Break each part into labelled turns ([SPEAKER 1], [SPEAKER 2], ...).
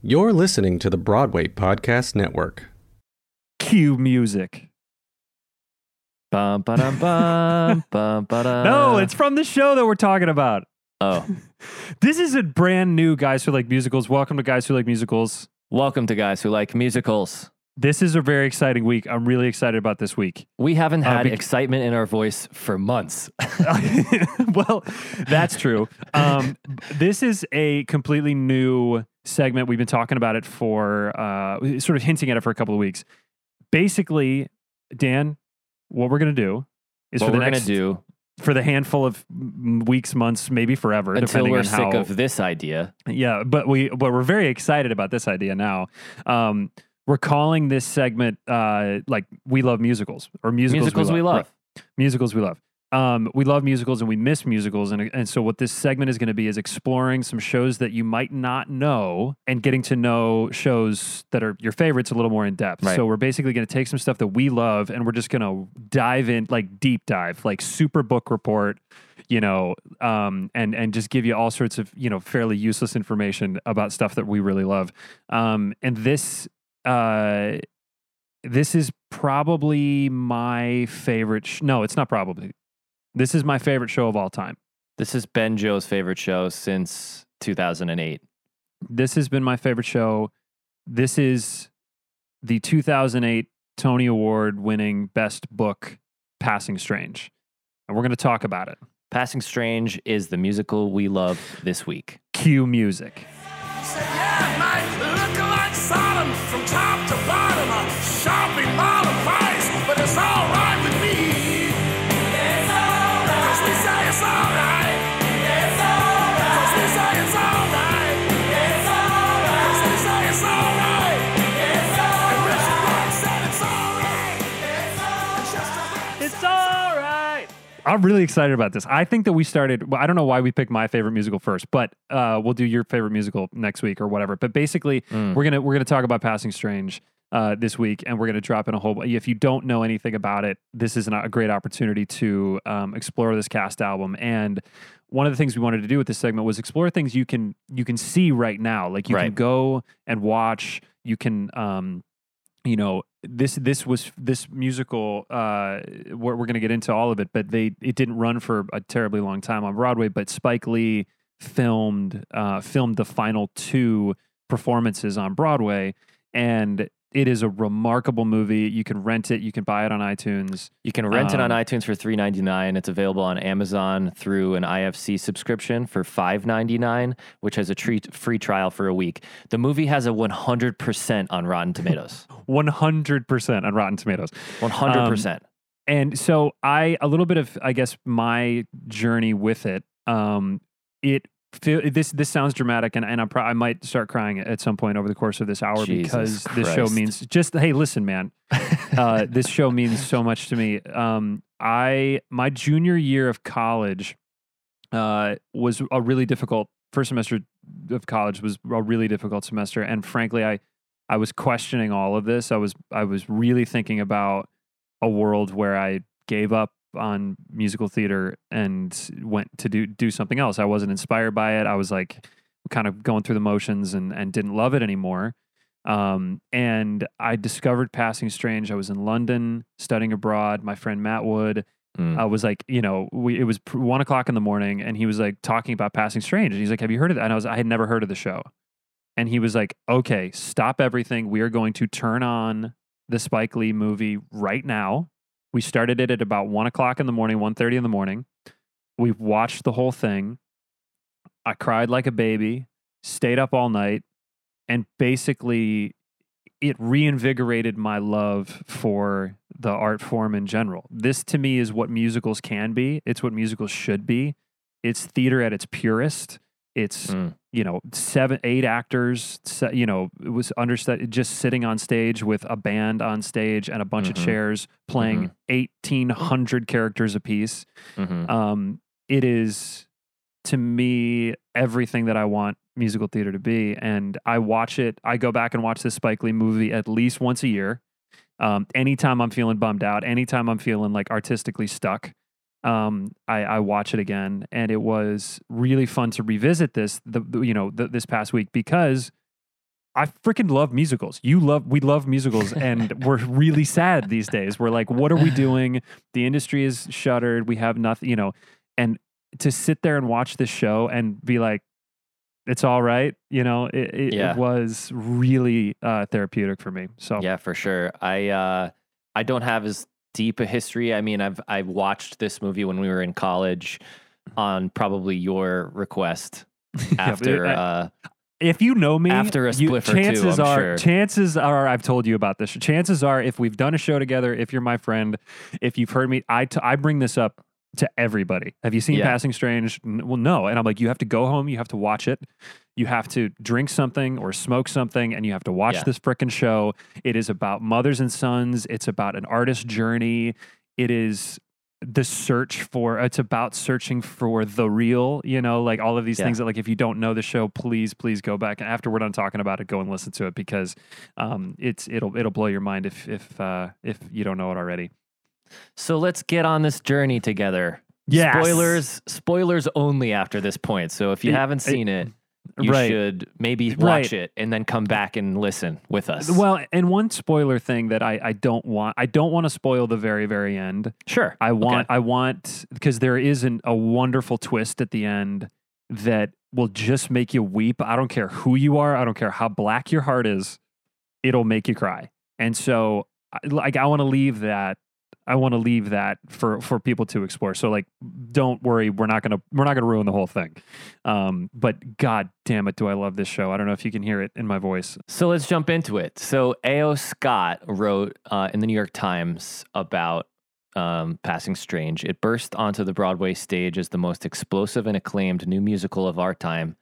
[SPEAKER 1] You're listening to the Broadway Podcast Network.
[SPEAKER 2] Cue music.
[SPEAKER 3] Bum, ba-dum, bum, bum, ba-dum.
[SPEAKER 2] No, it's from the show that we're talking about.
[SPEAKER 3] Oh,
[SPEAKER 2] This is a brand new Guys Who Like Musicals. Welcome to Guys Who Like Musicals.
[SPEAKER 3] welcome to guys who like musicals.
[SPEAKER 2] This is a very exciting week. I'm really excited about this week.
[SPEAKER 3] We haven't
[SPEAKER 2] Uh,
[SPEAKER 3] had
[SPEAKER 2] bec-
[SPEAKER 3] excitement in our voice for months.
[SPEAKER 2] well, that's true. Um, this is a completely new segment. We've been talking about it for uh, sort of hinting at it for a couple of weeks. Basically, Dan, what we're going to do is
[SPEAKER 3] what
[SPEAKER 2] for the next
[SPEAKER 3] do
[SPEAKER 2] for the handful of weeks, months, maybe forever,
[SPEAKER 3] until
[SPEAKER 2] depending
[SPEAKER 3] we're
[SPEAKER 2] on
[SPEAKER 3] sick
[SPEAKER 2] how.
[SPEAKER 3] of this idea.
[SPEAKER 2] yeah, but we but we're very excited about this idea now. Um, we're calling this segment uh, like we love musicals or musicals,
[SPEAKER 3] Musicals we love.
[SPEAKER 2] Right. musicals we love. Um, we love musicals and we miss musicals, and and so what this segment is going to be is exploring some shows that you might not know and getting to know shows that are your favorites a little more in depth.
[SPEAKER 3] Right.
[SPEAKER 2] So we're basically going to take some stuff that we love and we're just going to dive in like deep dive, like super book report, you know, um, and and just give you all sorts of you know fairly useless information about stuff that we really love. Um, and this uh, this is probably my favorite. Sh- no, it's not probably. This is my favorite show of all time.
[SPEAKER 3] This has been Joe's favorite show since 2008.
[SPEAKER 2] This has been my favorite show. This is the 2008 Tony Award winning best book, Passing Strange. And we're going to talk about it.
[SPEAKER 3] Passing Strange is the musical we love this week.
[SPEAKER 2] Cue music.
[SPEAKER 4] Say, yeah,
[SPEAKER 2] I'm really excited about this. I think that we started. Well, I don't know why we picked my favorite musical first, but uh, we'll do your favorite musical next week or whatever. But basically,
[SPEAKER 3] Mm.
[SPEAKER 2] we're gonna we're gonna talk about Passing Strange uh, this week, and we're gonna drop in a whole. If you don't know anything about it, this is an, a great opportunity to um, explore this cast album. And one of the things we wanted to do with this segment was explore things you can you can see right now. Like you can go and watch. You can. Um, you know this this was this musical uh we're, we're going to get into all of it but they it didn't run for a terribly long time on broadway but spike lee filmed uh filmed the final two performances on broadway. And it is a remarkable movie you can rent it you can buy it on itunes
[SPEAKER 3] You can rent it on
[SPEAKER 2] Um,
[SPEAKER 3] iTunes for $3.99. It's available on Amazon through an IFC subscription for $5.99, which has a treat, free trial for a week. The movie has a 100% on Rotten Tomatoes.
[SPEAKER 2] 100% on rotten tomatoes
[SPEAKER 3] 100%.
[SPEAKER 2] and so i a little bit of i guess my journey with it um it feel this this sounds dramatic and, and I'm pro- I might start crying at some point over the course of this hour
[SPEAKER 3] Jesus
[SPEAKER 2] because this show means just hey listen man uh, this show means so much to me. Um I my junior year of college uh was a really difficult first semester of college was a really difficult semester and frankly I I was questioning all of this. I was I was really thinking about a world where I gave up on musical theater and went to do do something else. I wasn't inspired by it. I was like kind of going through the motions and and didn't love it anymore. Um, and I discovered Passing Strange. I was in London studying abroad. My friend Matt Wood
[SPEAKER 3] Mm.
[SPEAKER 2] I was like, you know, we, it was one o'clock in the morning, and he was like talking about Passing Strange, and he's like, "Have you heard of that?" And I was, I had never heard of the show, and he was like, "Okay, stop everything. We are going to turn on the Spike Lee movie right now." We started it at about one o'clock in the morning, 1.30 in the morning. We watched the whole thing. I cried like a baby, stayed up all night, and basically it reinvigorated my love for the art form in general. This to me is what musicals can be. It's what musicals should be. It's theater at its purest. It's
[SPEAKER 3] Mm.
[SPEAKER 2] You know seven, eight actors. You know, it was understood just sitting on stage with a band on stage and a bunch
[SPEAKER 3] Mhm.
[SPEAKER 2] of chairs playing eighteen hundred characters apiece.
[SPEAKER 3] Mhm.
[SPEAKER 2] Um, it is to me everything that I want musical theater to be. And I watch it, I go back and watch this Spike Lee movie at least once a year. Um, anytime I'm feeling bummed out, anytime I'm feeling like artistically stuck, um, I, I watch it again. And it was really fun to revisit this, the, the- you know, th this past week because I freaking love musicals. You love, we love musicals, and we're really sad these days. We're like, what are we doing? The industry is shuttered. We have nothing, you know. And to sit there and watch this show and be like, it's all right, you know, it, it,
[SPEAKER 3] Yeah.
[SPEAKER 2] it was really uh, therapeutic for me. So
[SPEAKER 3] Yeah, for sure. I uh, I don't have as deep a history. I mean, I've I've watched this movie when we were in college on probably your request
[SPEAKER 2] Yeah,
[SPEAKER 3] after
[SPEAKER 2] I-
[SPEAKER 3] uh,
[SPEAKER 2] if you know me
[SPEAKER 3] After a
[SPEAKER 2] you-
[SPEAKER 3] or two,
[SPEAKER 2] chances are
[SPEAKER 3] sure.
[SPEAKER 2] chances are I've told you about this. Chances are if we've done a show together, if you're my friend, if you've heard me, I t- I bring this up to everybody. Have you seen
[SPEAKER 3] Yeah.
[SPEAKER 2] Passing Strange? Well, no. And I'm like, you have to go home, you have to watch it. You have to drink something or smoke something, and you have to watch
[SPEAKER 3] Yeah.
[SPEAKER 2] this frickin' show. It is about mothers and sons. It's about an artist's journey. It is the search for it's about searching for the real you know like all of these
[SPEAKER 3] Yeah.
[SPEAKER 2] things that like if you don't know the show please please go back and after we're done talking about it go and listen to it because um it's it'll it'll blow your mind if if uh if you don't know it already
[SPEAKER 3] So let's get on this journey together.
[SPEAKER 2] yeah
[SPEAKER 3] Spoilers, spoilers only after this point. So if you
[SPEAKER 2] It-
[SPEAKER 3] haven't
[SPEAKER 2] it-
[SPEAKER 3] seen it, you
[SPEAKER 2] right.
[SPEAKER 3] should maybe watch
[SPEAKER 2] Right.
[SPEAKER 3] it and then come back and listen with us.
[SPEAKER 2] well and one spoiler thing that i i don't want i don't want to spoil the very very end
[SPEAKER 3] sure.
[SPEAKER 2] I want,
[SPEAKER 3] Okay.
[SPEAKER 2] I want, because there is an, a wonderful twist at the end that will just make you weep. I don't care who you are. I don't care how black your heart is. It'll make you cry. And so, like, I want to leave that. I want to leave that for for people to explore. So, like, don't worry. We're not gonna we're not gonna ruin the whole thing. Um, but God damn it, do I love this show? I don't know if you can hear it in my voice.
[SPEAKER 3] So let's jump into it. So A.O. Scott wrote uh, in the New York Times about um, Passing Strange. It burst onto the Broadway stage as the most explosive and acclaimed new musical of our time,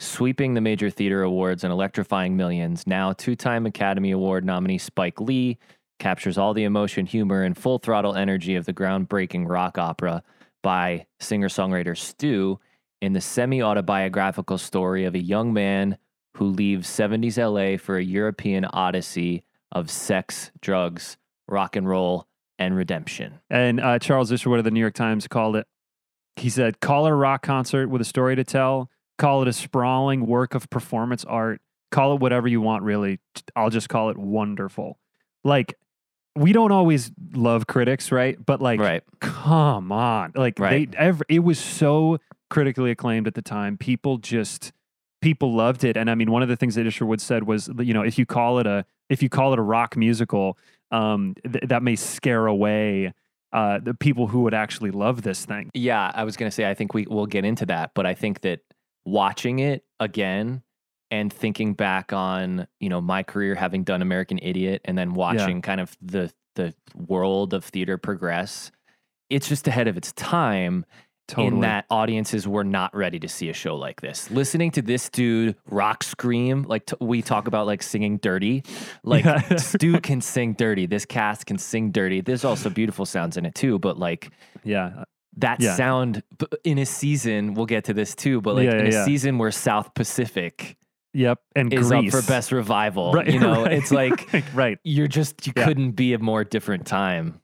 [SPEAKER 3] sweeping the major theater awards and electrifying millions. Now, two time Academy Award nominee Spike Lee captures all the emotion, humor, and full throttle energy of the groundbreaking rock opera by singer songwriter Stew in the semi autobiographical story of a young man who leaves 70s LA for a European odyssey of sex, drugs, rock and roll, and redemption.
[SPEAKER 2] And uh, Charles Isherwood of the New York Times called it. He said, "Call it a rock concert with a story to tell. Call it a sprawling work of performance art. Call it whatever you want. Really, I'll just call it wonderful. Like we don't always love critics, right? But like,
[SPEAKER 3] right.
[SPEAKER 2] come on, like
[SPEAKER 3] Right.
[SPEAKER 2] they ever. It was so critically acclaimed at the time. People just people loved it. And I mean, one of the things that Isherwood said was, you know, if you call it a if you call it a rock musical, um, th- that may scare away uh, the people who would actually love this thing.
[SPEAKER 3] Yeah, I was going to say, I think we will get into that, but I think that watching it again and thinking back on, you know, my career having done American Idiot and then watching kind of the the world of theater progress, it's just ahead of its time.
[SPEAKER 2] Totally.
[SPEAKER 3] in that audiences were not ready to see a show like this. Listening to this dude rock scream, like t- we talk about like singing dirty, like
[SPEAKER 2] Yeah.
[SPEAKER 3] Stew can sing dirty. This cast can sing dirty. There's also beautiful sounds in it too, but like
[SPEAKER 2] yeah,
[SPEAKER 3] that
[SPEAKER 2] Yeah.
[SPEAKER 3] sound in a season, we'll get to this too, but like
[SPEAKER 2] Yeah,
[SPEAKER 3] in a
[SPEAKER 2] yeah, yeah.
[SPEAKER 3] season where South Pacific
[SPEAKER 2] yep, and
[SPEAKER 3] is
[SPEAKER 2] Grease.
[SPEAKER 3] up for best revival,
[SPEAKER 2] Right,
[SPEAKER 3] you know,
[SPEAKER 2] right.
[SPEAKER 3] it's like
[SPEAKER 2] right,
[SPEAKER 3] you're just you
[SPEAKER 2] Yeah.
[SPEAKER 3] couldn't be a more different time.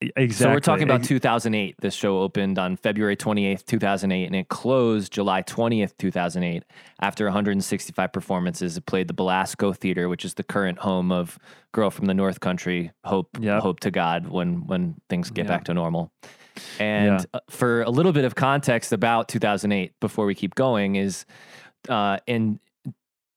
[SPEAKER 2] exactly.
[SPEAKER 3] So we're talking about 2008. This show opened on February 28th, 2008, and it closed July 20th, 2008. After 165 performances, it played the Belasco Theater, which is the current home of Girl from the North Country. Hope,
[SPEAKER 2] Yep.
[SPEAKER 3] hope to God when when things get
[SPEAKER 2] Yeah.
[SPEAKER 3] back to normal. And
[SPEAKER 2] Yeah.
[SPEAKER 3] uh, for a little bit of context about 2008, before we keep going, is uh, in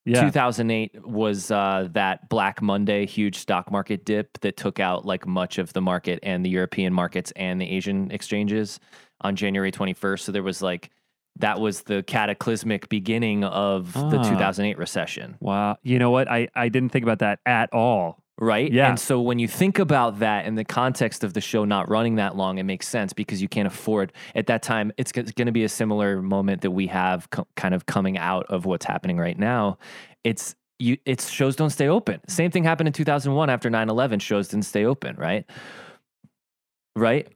[SPEAKER 2] yeah,
[SPEAKER 3] 2008 was uh, that Black Monday huge stock market dip that took out like much of the market and the European markets and the Asian exchanges on January 21st. So there was like that was the cataclysmic beginning of the
[SPEAKER 2] Ah.
[SPEAKER 3] 2008 recession,
[SPEAKER 2] wow. You know what? I I didn't think about that at all.
[SPEAKER 3] Right?
[SPEAKER 2] Yeah.
[SPEAKER 3] And so when you think about that in the context of the show not running that long, it makes sense because you can't afford at that time. It's going to be a similar moment that we have co- kind of coming out of what's happening right now. It's you. It's shows don't stay open. Same thing happened in 2001 after 9/11. Shows didn't stay open, right? Right.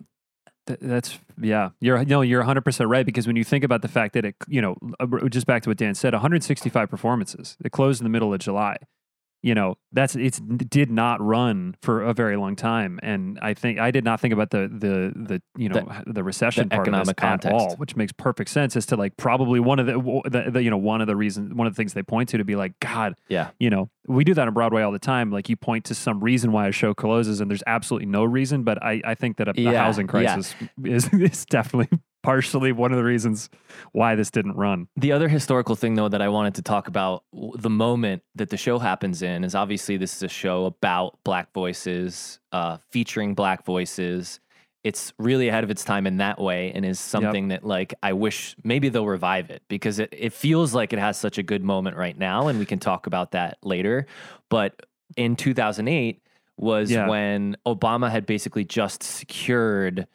[SPEAKER 2] Th- That's yeah. You're no, you're 100 percent right because when you think about the fact that it, you know, just back to what Dan said, 165 performances. It closed in the middle of July. You know that's it's did not run for a very long time and i think i did not think about the the the you know the, recession part
[SPEAKER 3] economic
[SPEAKER 2] of this
[SPEAKER 3] context.
[SPEAKER 2] at all which makes perfect sense as to like probably one of the, the, the you know one of the reasons one of the things they point to to be like god
[SPEAKER 3] Yeah.
[SPEAKER 2] you know we do that on broadway all the time like you point to some reason why a show closes and there's absolutely no reason but i i think that a, the
[SPEAKER 3] Yeah,
[SPEAKER 2] housing
[SPEAKER 3] yeah.
[SPEAKER 2] crisis is is definitely partially one of the reasons why this didn't run
[SPEAKER 3] The other historical thing, though, that I wanted to talk about the moment that the show happens in is obviously this is a show about Black voices, uh, featuring Black voices. It's really ahead of its time in that way and is something that, like, I wish maybe they'll revive it because it, it feels like it has such a good moment right now. And we can talk about that later. But in 2008 was
[SPEAKER 2] Yeah.
[SPEAKER 3] when Obama had basically just secured.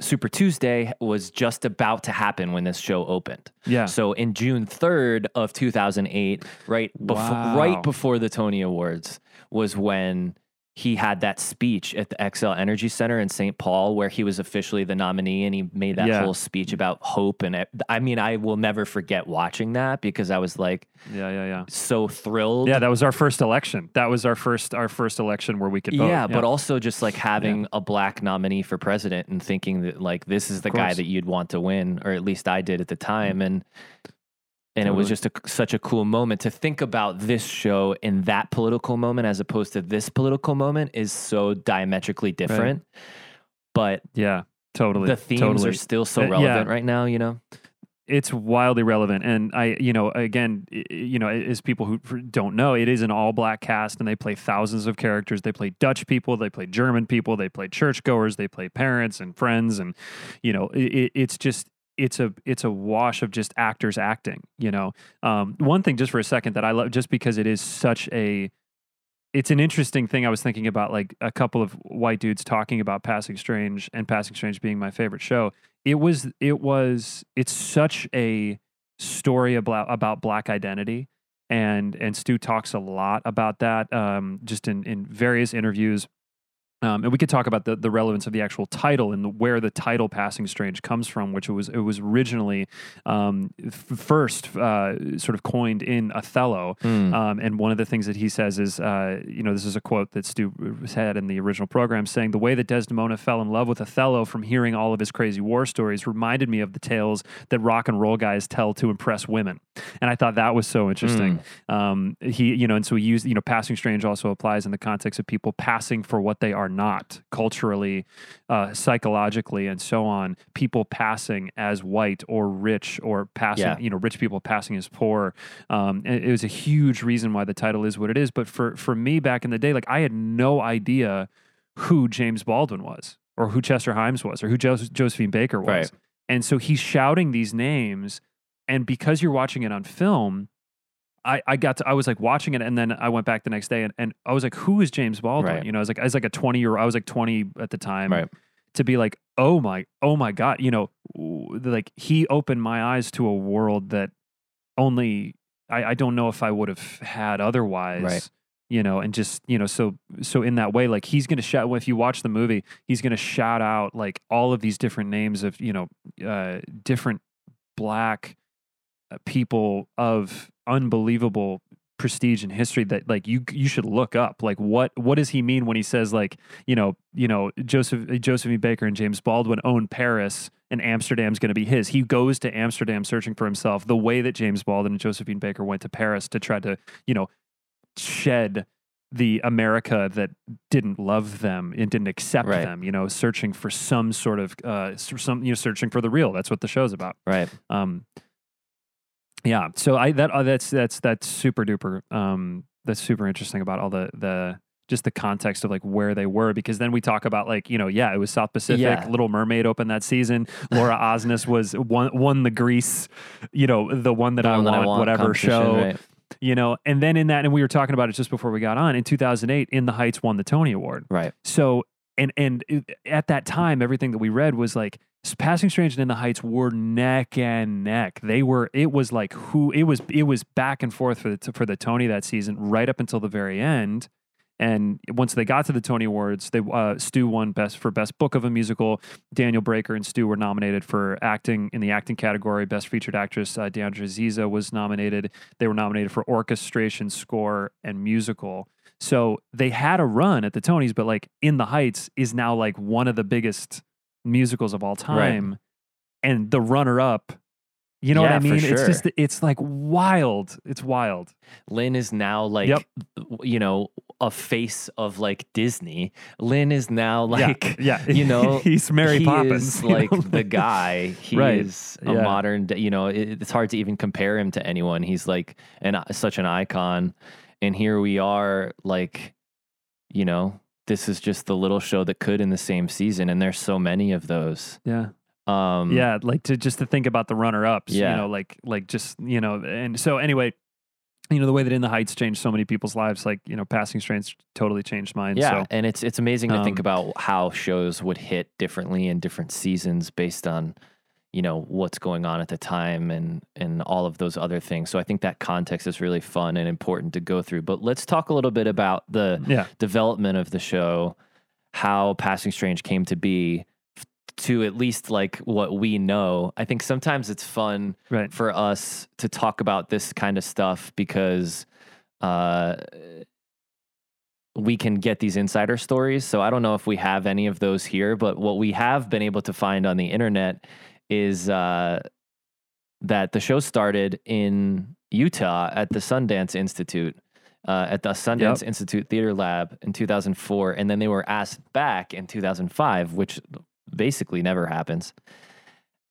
[SPEAKER 3] Super Tuesday was just about to happen when this show opened.
[SPEAKER 2] yeah
[SPEAKER 3] So in June 3rd of 2008, right before
[SPEAKER 2] Wow.
[SPEAKER 3] right before the Tony Awards was when he had that speech at the Xcel Energy Center in St. Paul where he was officially the nominee and he made that
[SPEAKER 2] Yeah.
[SPEAKER 3] whole speech about hope and it, I mean I will never forget watching that because I was like
[SPEAKER 2] yeah yeah yeah
[SPEAKER 3] so thrilled.
[SPEAKER 2] Yeah, that was our first election. That was our first our first election where we could vote.
[SPEAKER 3] Yeah, but also just like having a black nominee for president and thinking that like this is the guy that you'd want to win, or at least I did at the time, mm. and and it was just a, such a cool moment to think about this show in that political moment as opposed to this political moment is so diametrically different. But
[SPEAKER 2] yeah, totally.
[SPEAKER 3] the themes
[SPEAKER 2] totally.
[SPEAKER 3] are still so
[SPEAKER 2] Uh, yeah.
[SPEAKER 3] relevant right now, you know.
[SPEAKER 2] it's wildly relevant and i you know again you know as people who don't know it is an all black cast and they play thousands of characters they play dutch people they play german people they play churchgoers they play parents and friends and you know it, it's just it's a it's a wash of just actors acting you know? Um, one thing just for a second that i love just because it is such a it's an interesting thing i was thinking about like a couple of white dudes talking about passing strange and passing strange being my favorite show. It was it was it's such a story about about black identity and and Stew talks a lot about that um, just in in various interviews um, and we could talk about the, the relevance of the actual title and the, where the title "Passing Strange" comes from, which it was it was originally um, f- first uh, sort of coined in Othello.
[SPEAKER 3] Mm.
[SPEAKER 2] Um, and one of the things that he says is, uh, you know, this is a quote that Stew had in the original program saying, The way that Desdemona fell in love with Othello from hearing all of his crazy war stories reminded me of the tales that rock and roll guys tell to impress women. And I thought that was so interesting. Um, he, you know, and so he used, you know, passing strange also applies in the context of people passing for what they are not culturally, uh, psychologically, and so on. People passing as white or rich or passing,
[SPEAKER 3] Yeah.
[SPEAKER 2] you know, rich people passing as poor. Um, and it was a huge reason why the title is what it is. But for for me back in the day, like I had no idea who James Baldwin was, or who Chester Himes was, or who Jos- Josephine Baker was.
[SPEAKER 3] Right.
[SPEAKER 2] And so he's shouting these names, and because you're watching it on film. I, I got to I was like watching it and then I went back the next day and, and I was like, who is James Baldwin?
[SPEAKER 3] Right.
[SPEAKER 2] You know, I was like I was like a 20 year I was like 20 at the time
[SPEAKER 3] Right.
[SPEAKER 2] to be like, oh my, oh my God, you know, like he opened my eyes to a world that only I, I don't know if I would have had otherwise.
[SPEAKER 3] Right.
[SPEAKER 2] You know, and just you know, so so in that way, like he's gonna shout. If you watch the movie, he's gonna shout out like all of these different names of you know, uh, different black uh, people of unbelievable prestige and history that like you you should look up. Like what what does he mean when he says like you know you know Joseph Josephine Baker and James Baldwin own Paris and Amsterdam's going to be his. He goes to Amsterdam searching for himself the way that James Baldwin and Josephine Baker went to Paris to try to you know shed the America that didn't love them and didn't accept
[SPEAKER 3] Right.
[SPEAKER 2] them you know searching for some sort of uh some you know searching for the real. That's what the show's about.
[SPEAKER 3] Right.
[SPEAKER 2] um, yeah. So I that uh, that's that's that's super duper. Um, that's super interesting about all the the just the context of like where they were because then we talk about like you know yeah it was South Pacific
[SPEAKER 3] Yeah.
[SPEAKER 2] Little Mermaid opened that season Laura Osnes was won won the Grease you know the one that,
[SPEAKER 3] The
[SPEAKER 2] I,
[SPEAKER 3] one
[SPEAKER 2] want,
[SPEAKER 3] I want
[SPEAKER 2] whatever show
[SPEAKER 3] right.
[SPEAKER 2] you know and then in that and we were talking about it just before we got on in 2008 In the Heights won the Tony Award
[SPEAKER 3] Right.
[SPEAKER 2] so and and at that time, everything that we read was like Passing Strange and In the Heights were neck and neck. They were. It was like who it was. It was back and forth for the for the Tony that season, right up until the very end. And once they got to the Tony Awards, they uh, Stew won best for best book of a musical. Daniel Breaker and Stew were nominated for acting in the acting category. Best featured actress uh, de'Adre Aziza was nominated. They were nominated for orchestration, score, and musical. So they had a run at the Tonys, but like In the Heights is now like one of the biggest musicals of all time. And the runner up, you know
[SPEAKER 3] Yeah,
[SPEAKER 2] what I mean? It's just, it's like wild. It's wild.
[SPEAKER 3] Lin is now like,
[SPEAKER 2] Yep.
[SPEAKER 3] you know, a face of like Disney. Lin is now like,
[SPEAKER 2] yeah.
[SPEAKER 3] you know,
[SPEAKER 2] he's Mary
[SPEAKER 3] he
[SPEAKER 2] Poppins. you know?
[SPEAKER 3] like the guy. He
[SPEAKER 2] Right.
[SPEAKER 3] is a
[SPEAKER 2] Yeah.
[SPEAKER 3] modern. You know, it, it's hard to even compare him to anyone. He's like an such an icon, and here we are, like, you know, this is just the little show that could in the same season, and there's so many of those.
[SPEAKER 2] yeah.
[SPEAKER 3] Um,
[SPEAKER 2] yeah like to just to think about the runner ups
[SPEAKER 3] Yeah.
[SPEAKER 2] you know like like just you know and so anyway you know the way that in the heights changed so many people's lives like you know Passing Strange totally changed mine
[SPEAKER 3] Yeah,
[SPEAKER 2] so
[SPEAKER 3] and it's it's amazing to think
[SPEAKER 2] um,
[SPEAKER 3] about how shows would hit differently in different seasons based on you know what's going on at the time and and all of those other things. So I think that context is really fun and important to go through. But let's talk a little bit about the
[SPEAKER 2] yeah
[SPEAKER 3] development of the show, how Passing Strange came to be to at least like what we know. I think sometimes it's fun
[SPEAKER 2] right
[SPEAKER 3] for us to talk about this kind of stuff because uh, we can get these insider stories. So I don't know if we have any of those here, but what we have been able to find on the internet is uh, that the show started in Utah at the Sundance Institute. Uh, at the Sundance Institute Theater Lab in 2004, and then they were asked back in 2005, which basically never happens.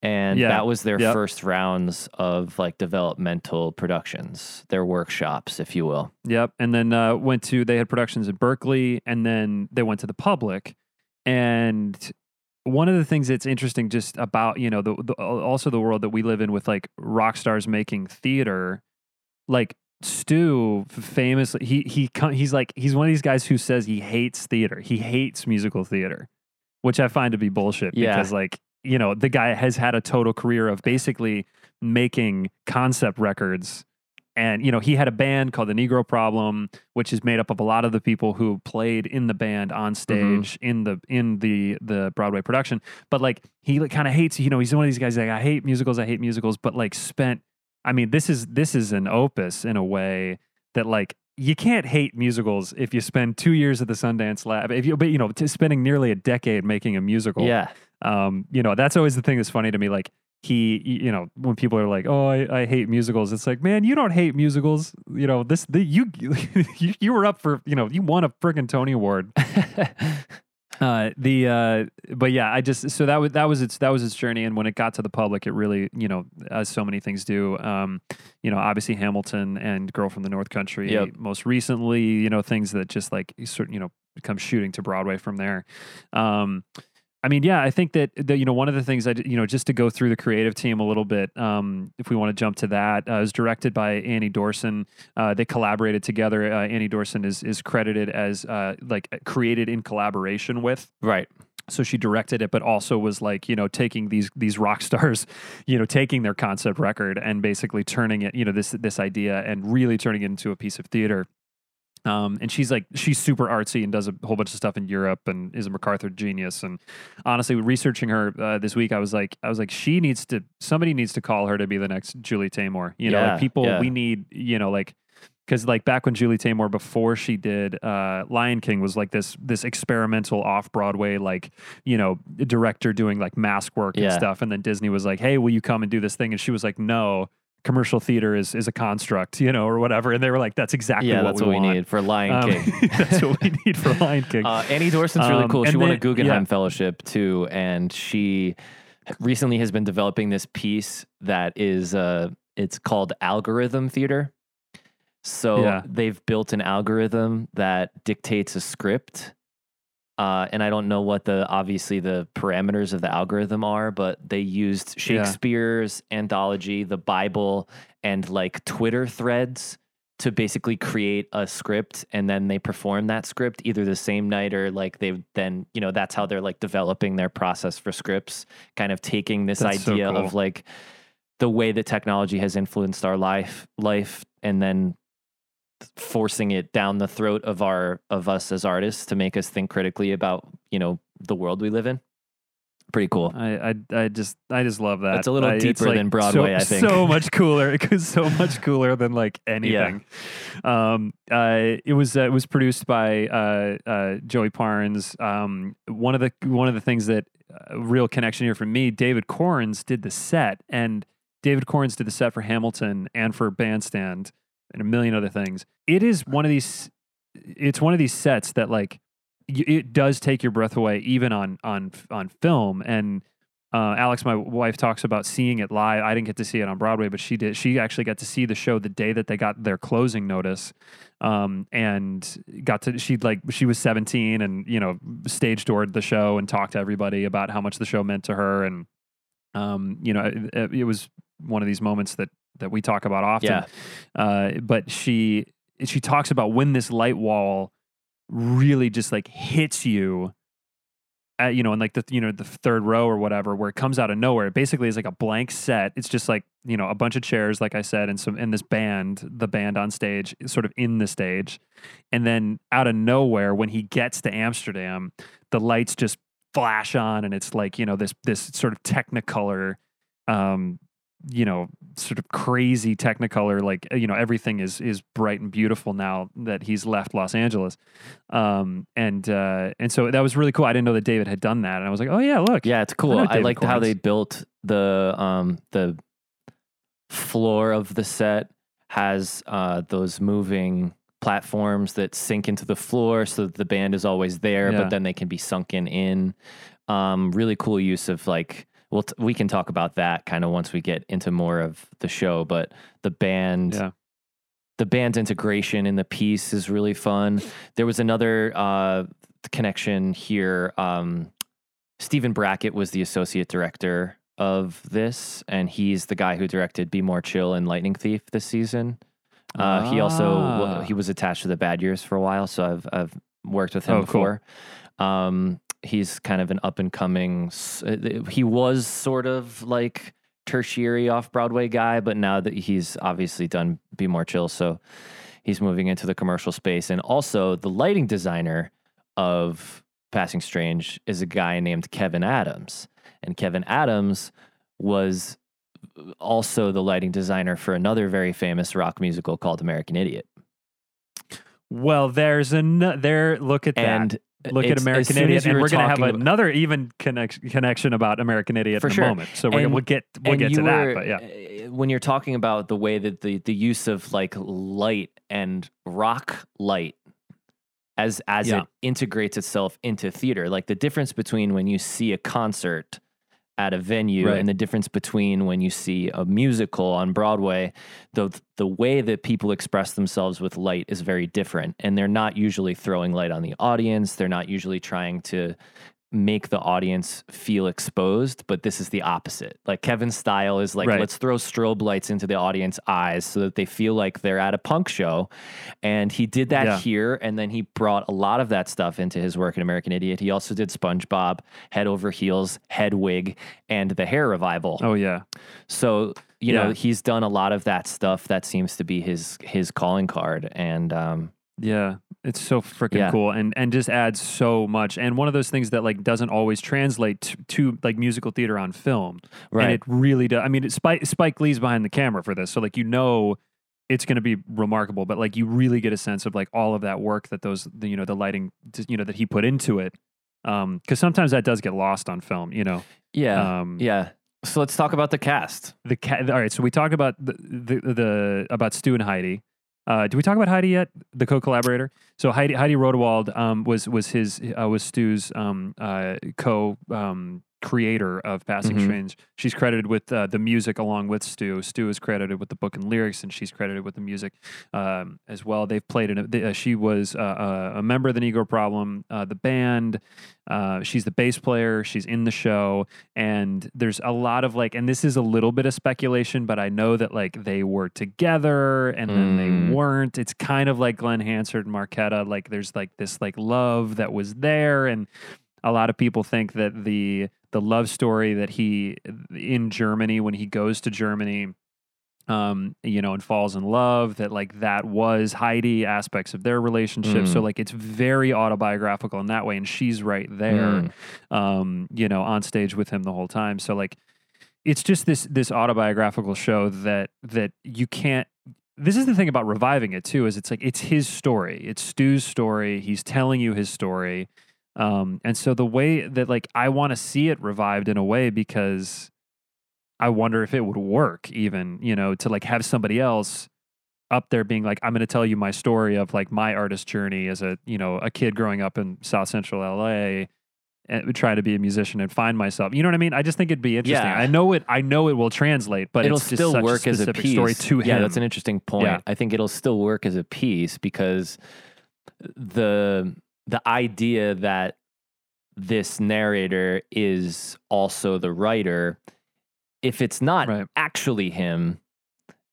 [SPEAKER 3] And
[SPEAKER 2] Yeah.
[SPEAKER 3] that was their
[SPEAKER 2] Yep.
[SPEAKER 3] first rounds of like developmental productions, their workshops, if you will.
[SPEAKER 2] Yep. And then uh, went to, they had productions in Berkeley and then they went to the public. And one of the things that's interesting just about, you know, the, the also the world that we live in with like rock stars making theater, like Stew famously, he, he, he's like, he's one of these guys who says he hates theater. He hates musical theater, which I find to be bullshit
[SPEAKER 3] Yeah.
[SPEAKER 2] because like, you know, the guy has had a total career of basically making concept records and you know he had a band called the negro problem which is made up of a lot of the people who played in the band on stage in the in the the broadway production but like he like, kind of hates you know he's one of these guys like i hate musicals i hate musicals but like spent i mean this is this is an opus in a way that like you can't hate musicals if you spend two years at the Sundance Lab. If you, but you know, spending nearly a decade making a musical.
[SPEAKER 3] Yeah.
[SPEAKER 2] Um, you know, that's always the thing that's funny to me. Like he, you know, when people are like, "Oh, I, I hate musicals," it's like, man, you don't hate musicals. You know, this the you you, you were up for, you know, you won a friggin' Tony Award. Uh, the uh, but yeah, I just so that was that was its that was its journey, and when it got to the public, it really, you know, as so many things do, um, you know, obviously Hamilton and Girl from the North Country.
[SPEAKER 3] Yep.
[SPEAKER 2] Most recently, you know, things that just like sort you know come shooting to Broadway from there. Um, I mean, yeah, I think that, that you know one of the things I you know just to go through the creative team a little bit, um, if we want to jump to that, uh, directed by Annie Dorsen. Uh, they collaborated together. Uh, Annie Dorsen is is credited as uh, like created in collaboration with
[SPEAKER 3] right.
[SPEAKER 2] so she directed it but also was like you know taking these these rock stars you know taking their concept record and basically turning it you know this this idea and really turning it into a piece of theater um, and she's like she's super artsy and does a whole bunch of stuff in Europe and is a MacArthur genius. And honestly, researching her uh, this week, I was like, I was like, she needs to somebody needs to call her to be the next Julie Taymor. You know,
[SPEAKER 3] Yeah,
[SPEAKER 2] like people
[SPEAKER 3] yeah.
[SPEAKER 2] we need. You know, like because like back when Julie Taymor before she did uh, Lion King was like this this experimental off Broadway like you know director doing like mask work and stuff, and then Disney was like, hey, will you come and do this thing? And she was like, no. Commercial theater is is a construct, you know, or whatever, and they were like, "That's exactly
[SPEAKER 3] Yeah,
[SPEAKER 2] what
[SPEAKER 3] that's
[SPEAKER 2] we
[SPEAKER 3] what we need for Lion
[SPEAKER 2] Um,
[SPEAKER 3] King.
[SPEAKER 2] that's what we need for Lion King.
[SPEAKER 3] Uh, Annie Dorsen's really
[SPEAKER 2] Um,
[SPEAKER 3] cool. She
[SPEAKER 2] and
[SPEAKER 3] won a Guggenheim
[SPEAKER 2] yeah.
[SPEAKER 3] Fellowship too, and she recently has been developing this piece that is uh, it's called algorithm theater. So
[SPEAKER 2] Yeah.
[SPEAKER 3] they've built an algorithm that dictates a script. Uh, and I don't know what the obviously the parameters of the algorithm are, but they used
[SPEAKER 2] Yeah.
[SPEAKER 3] Shakespeare's anthology, the Bible, and like Twitter threads to basically create a script and then they perform that script either the same night or like they then you know that's how they're like developing their process for scripts kind of taking this
[SPEAKER 2] That's so
[SPEAKER 3] idea
[SPEAKER 2] cool.
[SPEAKER 3] of like the way that technology has influenced our life life and then forcing it down the throat of our of us as artists to make us think critically about you know the world we live in. Pretty cool.
[SPEAKER 2] I, I I just I just love that.
[SPEAKER 3] It's a little
[SPEAKER 2] I-
[SPEAKER 3] deeper than
[SPEAKER 2] so-
[SPEAKER 3] Broadway, I think.
[SPEAKER 2] So much cooler. It was so much cooler than like anything. Um, uh, it was uh, it was produced by uh, uh, Joey Parnes. Um, one of the one of the things that uh, real connection here for me, David Korins did the set, and David Korins did the set for Hamilton and for Bandstand and a million other things. It is one of these. It's one of these sets that like it does take your breath away, even on on on film. And uh, Alex, my wife, talks about seeing it live. I didn't get to see it on Broadway, but she did. She actually got to see the show the day that they got their closing notice, um, and got to. She like she was seventeen, and you know stage doored the show and talked to everybody about how much the show meant to her, and um, you know it, it was one of these moments that that we talk about often.
[SPEAKER 3] Yeah.
[SPEAKER 2] Uh, but she she talks about when this light wall really just like hits you at, you know in like the you know the third row or whatever where it comes out of nowhere it basically is like a blank set it's just like you know a bunch of chairs like i said and some in this band the band on stage sort of in the stage and then out of nowhere when he gets to amsterdam the lights just flash on and it's like you know this this sort of technicolor um you know sort of crazy technicolor like you know everything is is bright and beautiful now that he's left los angeles um and uh and so that was really cool i didn't know that david had done that and i was like oh yeah look
[SPEAKER 3] Yeah, it's cool. I,
[SPEAKER 2] David
[SPEAKER 3] liked how they built the um the floor of the set has uh those moving platforms that sink into the floor so that the band is always there,
[SPEAKER 2] Yeah.
[SPEAKER 3] but then they can be sunken in. Um, really cool use of like well, t- we can talk about that kind of once we get into more of the show, but the band
[SPEAKER 2] yeah
[SPEAKER 3] the band's integration in the piece is really fun. There was another uh, connection here. Um, Stephen Brackett was the associate director of this, and he's the guy who directed "Be More Chill" and "Lightning Thief" this season. Uh, He also
[SPEAKER 2] Ah.
[SPEAKER 3] he was attached to the Bad Years for a while, so I've I've worked with him
[SPEAKER 2] Oh, cool.
[SPEAKER 3] before. Um, he's kind of an up and coming. Uh, he was sort of like tertiary off Broadway guy, but now that he's obviously done Be More Chill, so he's moving into the commercial space. And also, the lighting designer of Passing Strange is a guy named Kevin Adams, and Kevin Adams was uh, also the lighting designer for another very famous rock musical called American Idiot.
[SPEAKER 2] well there's an there look at that
[SPEAKER 3] And
[SPEAKER 2] look at
[SPEAKER 3] it's- as
[SPEAKER 2] American Idiot, and
[SPEAKER 3] were
[SPEAKER 2] going to have another even connection connection about American Idiot in a
[SPEAKER 3] sure.
[SPEAKER 2] moment. So we're,
[SPEAKER 3] And-
[SPEAKER 2] we'll get we'll get to
[SPEAKER 3] were,
[SPEAKER 2] that. But yeah,
[SPEAKER 3] uh, when you're talking about the way that the the use of like light and rock light as as
[SPEAKER 2] Yeah.
[SPEAKER 3] it integrates itself into theater, like the difference between when you see a concert at a venue
[SPEAKER 2] Right.
[SPEAKER 3] and the difference between when you see a musical on Broadway, the the way that people express themselves with light is very different, and they're not usually throwing light on the audience. They're not usually trying to make the audience feel exposed, but this is the opposite. Like Kevin's style is like,
[SPEAKER 2] Right.
[SPEAKER 3] let's throw strobe lights into the audience eyes so that they feel like they're at a punk show. And he did that
[SPEAKER 2] Yeah.
[SPEAKER 3] here. And then he brought a lot of that stuff into his work in American Idiot. He also did SpongeBob, Head Over Heels, Hedwig, and The Hair Revival.
[SPEAKER 2] oh yeah,
[SPEAKER 3] So, you know, he's done a lot of that stuff. That seems to be his his calling card. And um,
[SPEAKER 2] Yeah, it's so freaking
[SPEAKER 3] Yeah.
[SPEAKER 2] cool, and and just adds so much. And one of those things that like doesn't always translate to, to like musical theater on film,
[SPEAKER 3] right.
[SPEAKER 2] and it really does. I mean, Spike Spike Lee's behind the camera for this, so like you know it's going to be remarkable. But like you really get a sense of like all of that work that those the, you know the lighting you know that he put into it, because sometimes that does get lost on film. You know,
[SPEAKER 3] yeah.
[SPEAKER 2] um,
[SPEAKER 3] yeah. So let's talk about the cast.
[SPEAKER 2] the cat. All right, so we talked about the the, the about Stew and Heidi. Uh, did we talk about Heidi yet? The co-collaborator. So Heidi Heidi Rodewald um, was was his uh, was Stew's um, uh, co um, creator of Passing
[SPEAKER 3] Mhm.
[SPEAKER 2] Strange. She's credited with uh, the music along with Stew. Stew is credited with the book and lyrics, and she's credited with the music um, as well. They've played in. A, they, uh, she was uh, uh, a member of the Negro Problem, uh, the band. Uh, she's the bass player. She's in the show, and there's a lot of like, and this is a little bit of speculation, but I know that like they were together and then
[SPEAKER 3] Mm.
[SPEAKER 2] they weren't. It's kind of like Glen Hansard and Markéta. Like there's like this like love that was there, and a lot of people think that the the love story that he in Germany when he goes to Germany um, you know, and falls in love, that like that was Heidi aspects of their relationship. So
[SPEAKER 3] Mm.
[SPEAKER 2] like it's very autobiographical in that way, and she's right there,
[SPEAKER 3] Mm.
[SPEAKER 2] um, you know, on stage with him the whole time. So like it's just this this autobiographical show that that you can't this is the thing about reviving it too is it's like it's his story it's stew's story he's telling you his story um, and so the way that like i want to see it revived in a way because i wonder if it would work even you know to like have somebody else up there being like i'm going to tell you my story of like my artist journey as a you know a kid growing up in south central la and trying to be a musician and find myself you know what i mean i just think it'd be interesting
[SPEAKER 3] Yeah.
[SPEAKER 2] i know it i know it will translate but
[SPEAKER 3] it'll
[SPEAKER 2] it's just
[SPEAKER 3] still
[SPEAKER 2] such
[SPEAKER 3] work
[SPEAKER 2] a
[SPEAKER 3] as a piece.
[SPEAKER 2] story to
[SPEAKER 3] yeah,
[SPEAKER 2] him
[SPEAKER 3] that's an interesting point.
[SPEAKER 2] Yeah.
[SPEAKER 3] I think it'll still work as a piece because the the idea that this narrator is also the writer, if it's not
[SPEAKER 2] Right.
[SPEAKER 3] actually him,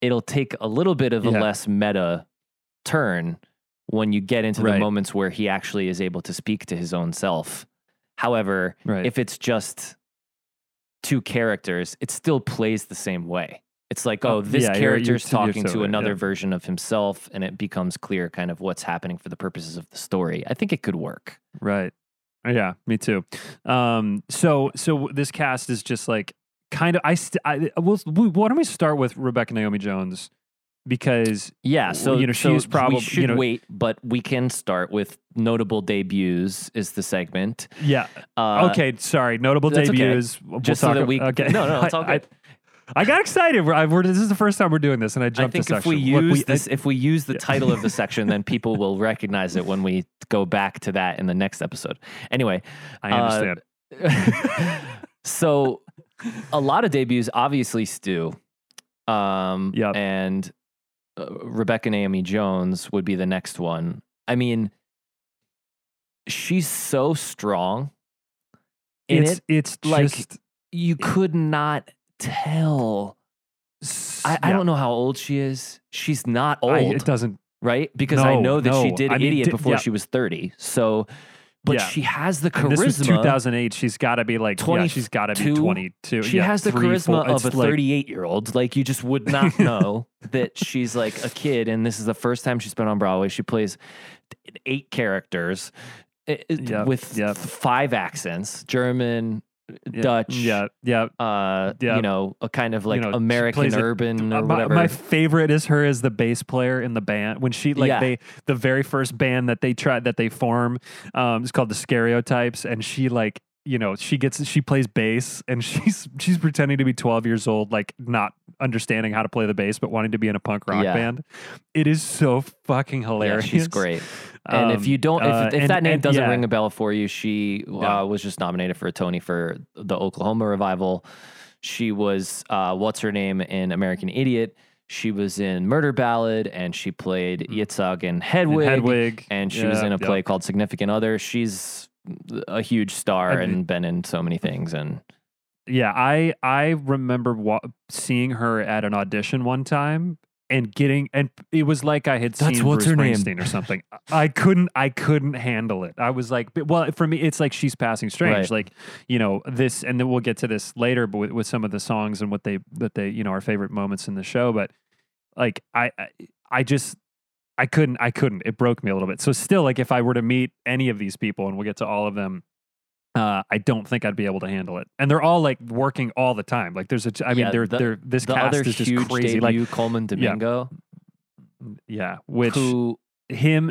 [SPEAKER 3] it'll take a little bit of a
[SPEAKER 2] Yeah.
[SPEAKER 3] less meta turn when you get into the moments where he actually is able to speak to his own self. However,
[SPEAKER 2] right
[SPEAKER 3] if it's just two characters, it still plays the same way. It's like,
[SPEAKER 2] Uh,
[SPEAKER 3] oh, this
[SPEAKER 2] yeah, you're-
[SPEAKER 3] character's
[SPEAKER 2] you're- you're
[SPEAKER 3] talking to
[SPEAKER 2] totally-
[SPEAKER 3] another
[SPEAKER 2] yeah.
[SPEAKER 3] version of himself, and it becomes clear kind of what's happening for the purposes of the story. I think it could work.
[SPEAKER 2] Right. Yeah, me too. Um, so so this cast is just like kind of I, st- I we'll, we, why don't we start with Rebecca Naomi Jones because
[SPEAKER 3] Yeah, so
[SPEAKER 2] you know,
[SPEAKER 3] so
[SPEAKER 2] she's probably-
[SPEAKER 3] we should
[SPEAKER 2] you know-
[SPEAKER 3] wait, but we can start with notable debuts. Is the segment?
[SPEAKER 2] yeah
[SPEAKER 3] Uh,
[SPEAKER 2] okay sorry notable
[SPEAKER 3] that's okay.
[SPEAKER 2] debuts We'll
[SPEAKER 3] Just so that we-
[SPEAKER 2] okay
[SPEAKER 3] no, no, it's all good.
[SPEAKER 2] I, I got excited we're, we're, this is the first time we're doing this and I jumped.
[SPEAKER 3] I
[SPEAKER 2] think
[SPEAKER 3] if we
[SPEAKER 2] section. Look,
[SPEAKER 3] use
[SPEAKER 2] I-
[SPEAKER 3] this, if we use the title of the section, then people will recognize it when we go back to that in the next episode. Anyway,
[SPEAKER 2] I
[SPEAKER 3] uh,
[SPEAKER 2] understand
[SPEAKER 3] so a lot of debuts, obviously Stew, um,
[SPEAKER 2] Yep.
[SPEAKER 3] and uh, Rebecca Naomi Jones would be the next one. I mean, she's so strong.
[SPEAKER 2] It's
[SPEAKER 3] it,
[SPEAKER 2] it's
[SPEAKER 3] like,
[SPEAKER 2] just
[SPEAKER 3] you could not tell. I, I
[SPEAKER 2] yeah.
[SPEAKER 3] don't know how old she is. She's not old,
[SPEAKER 2] I, it doesn't
[SPEAKER 3] right? Because I
[SPEAKER 2] No,
[SPEAKER 3] know that she
[SPEAKER 2] no.
[SPEAKER 3] did
[SPEAKER 2] I mean,
[SPEAKER 3] Idiot
[SPEAKER 2] di-
[SPEAKER 3] before
[SPEAKER 2] yeah.
[SPEAKER 3] she was 30. So, but
[SPEAKER 2] Yeah.
[SPEAKER 3] she has the
[SPEAKER 2] and this was
[SPEAKER 3] charisma.
[SPEAKER 2] 2008 she's got to be like yeah, she's got to be
[SPEAKER 3] 22.
[SPEAKER 2] 22
[SPEAKER 3] She
[SPEAKER 2] yeah,
[SPEAKER 3] has the
[SPEAKER 2] three,
[SPEAKER 3] charisma
[SPEAKER 2] four-
[SPEAKER 3] of a
[SPEAKER 2] like-
[SPEAKER 3] 38 year old. Like you just would not know that she's like a kid, and this is the first time she's been on Broadway. She plays eight characters eh, eh,
[SPEAKER 2] Yep,
[SPEAKER 3] with
[SPEAKER 2] yep.
[SPEAKER 3] five accents: German, Dutch,
[SPEAKER 2] yeah yeah
[SPEAKER 3] uh,
[SPEAKER 2] Yep.
[SPEAKER 3] you know, a kind of like
[SPEAKER 2] know,
[SPEAKER 3] American
[SPEAKER 2] a-
[SPEAKER 3] urban
[SPEAKER 2] Uh,
[SPEAKER 3] or
[SPEAKER 2] my,
[SPEAKER 3] whatever.
[SPEAKER 2] my favorite is her as the bass player in the band when she like
[SPEAKER 3] Yeah.
[SPEAKER 2] they the very first band that they tried that they form um it's called the stereotypes and she like you know she gets she plays bass and she's she's pretending to be 12 years old like not understanding how to play the bass but wanting to be in a punk rock
[SPEAKER 3] Yeah.
[SPEAKER 2] band it is so fucking
[SPEAKER 3] yeah,
[SPEAKER 2] hilarious
[SPEAKER 3] she's great. And if
[SPEAKER 2] Um,
[SPEAKER 3] you don't, if,
[SPEAKER 2] uh,
[SPEAKER 3] if
[SPEAKER 2] and-
[SPEAKER 3] that name
[SPEAKER 2] and-
[SPEAKER 3] doesn't
[SPEAKER 2] yeah.
[SPEAKER 3] ring a bell for you, she
[SPEAKER 2] Yeah.
[SPEAKER 3] uh, was just nominated for a Tony for the Oklahoma revival. She was uh, what's her name in American Idiot. She was in Murder Ballad, and she played Yitzhak in
[SPEAKER 2] and
[SPEAKER 3] Hedwig.
[SPEAKER 2] Hedwig
[SPEAKER 3] And she was in a
[SPEAKER 2] yeah.
[SPEAKER 3] play called Significant Other. She's a huge star
[SPEAKER 2] I mean-
[SPEAKER 3] and been in so many things. And
[SPEAKER 2] Yeah, I I remember wa- seeing her at an audition one time and getting and it was like I had
[SPEAKER 3] That's
[SPEAKER 2] seen
[SPEAKER 3] what's
[SPEAKER 2] Bruce
[SPEAKER 3] her name.
[SPEAKER 2] Or something. I couldn't I couldn't handle it. I was like, well, for me, it's like she's passing strange.
[SPEAKER 3] Right.
[SPEAKER 2] Like you know this, and then we'll get to this later, but with, with some of the songs and what they that they you know our favorite moments in the show. But like I I, I just. I couldn't. I couldn't. It broke me a little bit. So still, like if I were to meet any of these people, and we'll get to all of them, uh, I don't think I'd be able to handle it. And they're all like working all the time. Like there's a, I mean,
[SPEAKER 3] Yeah,
[SPEAKER 2] they're
[SPEAKER 3] the-
[SPEAKER 2] they're this
[SPEAKER 3] the
[SPEAKER 2] cast
[SPEAKER 3] other
[SPEAKER 2] is just crazy. Like
[SPEAKER 3] debut, Colman Domingo,
[SPEAKER 2] yeah, which
[SPEAKER 3] who
[SPEAKER 2] him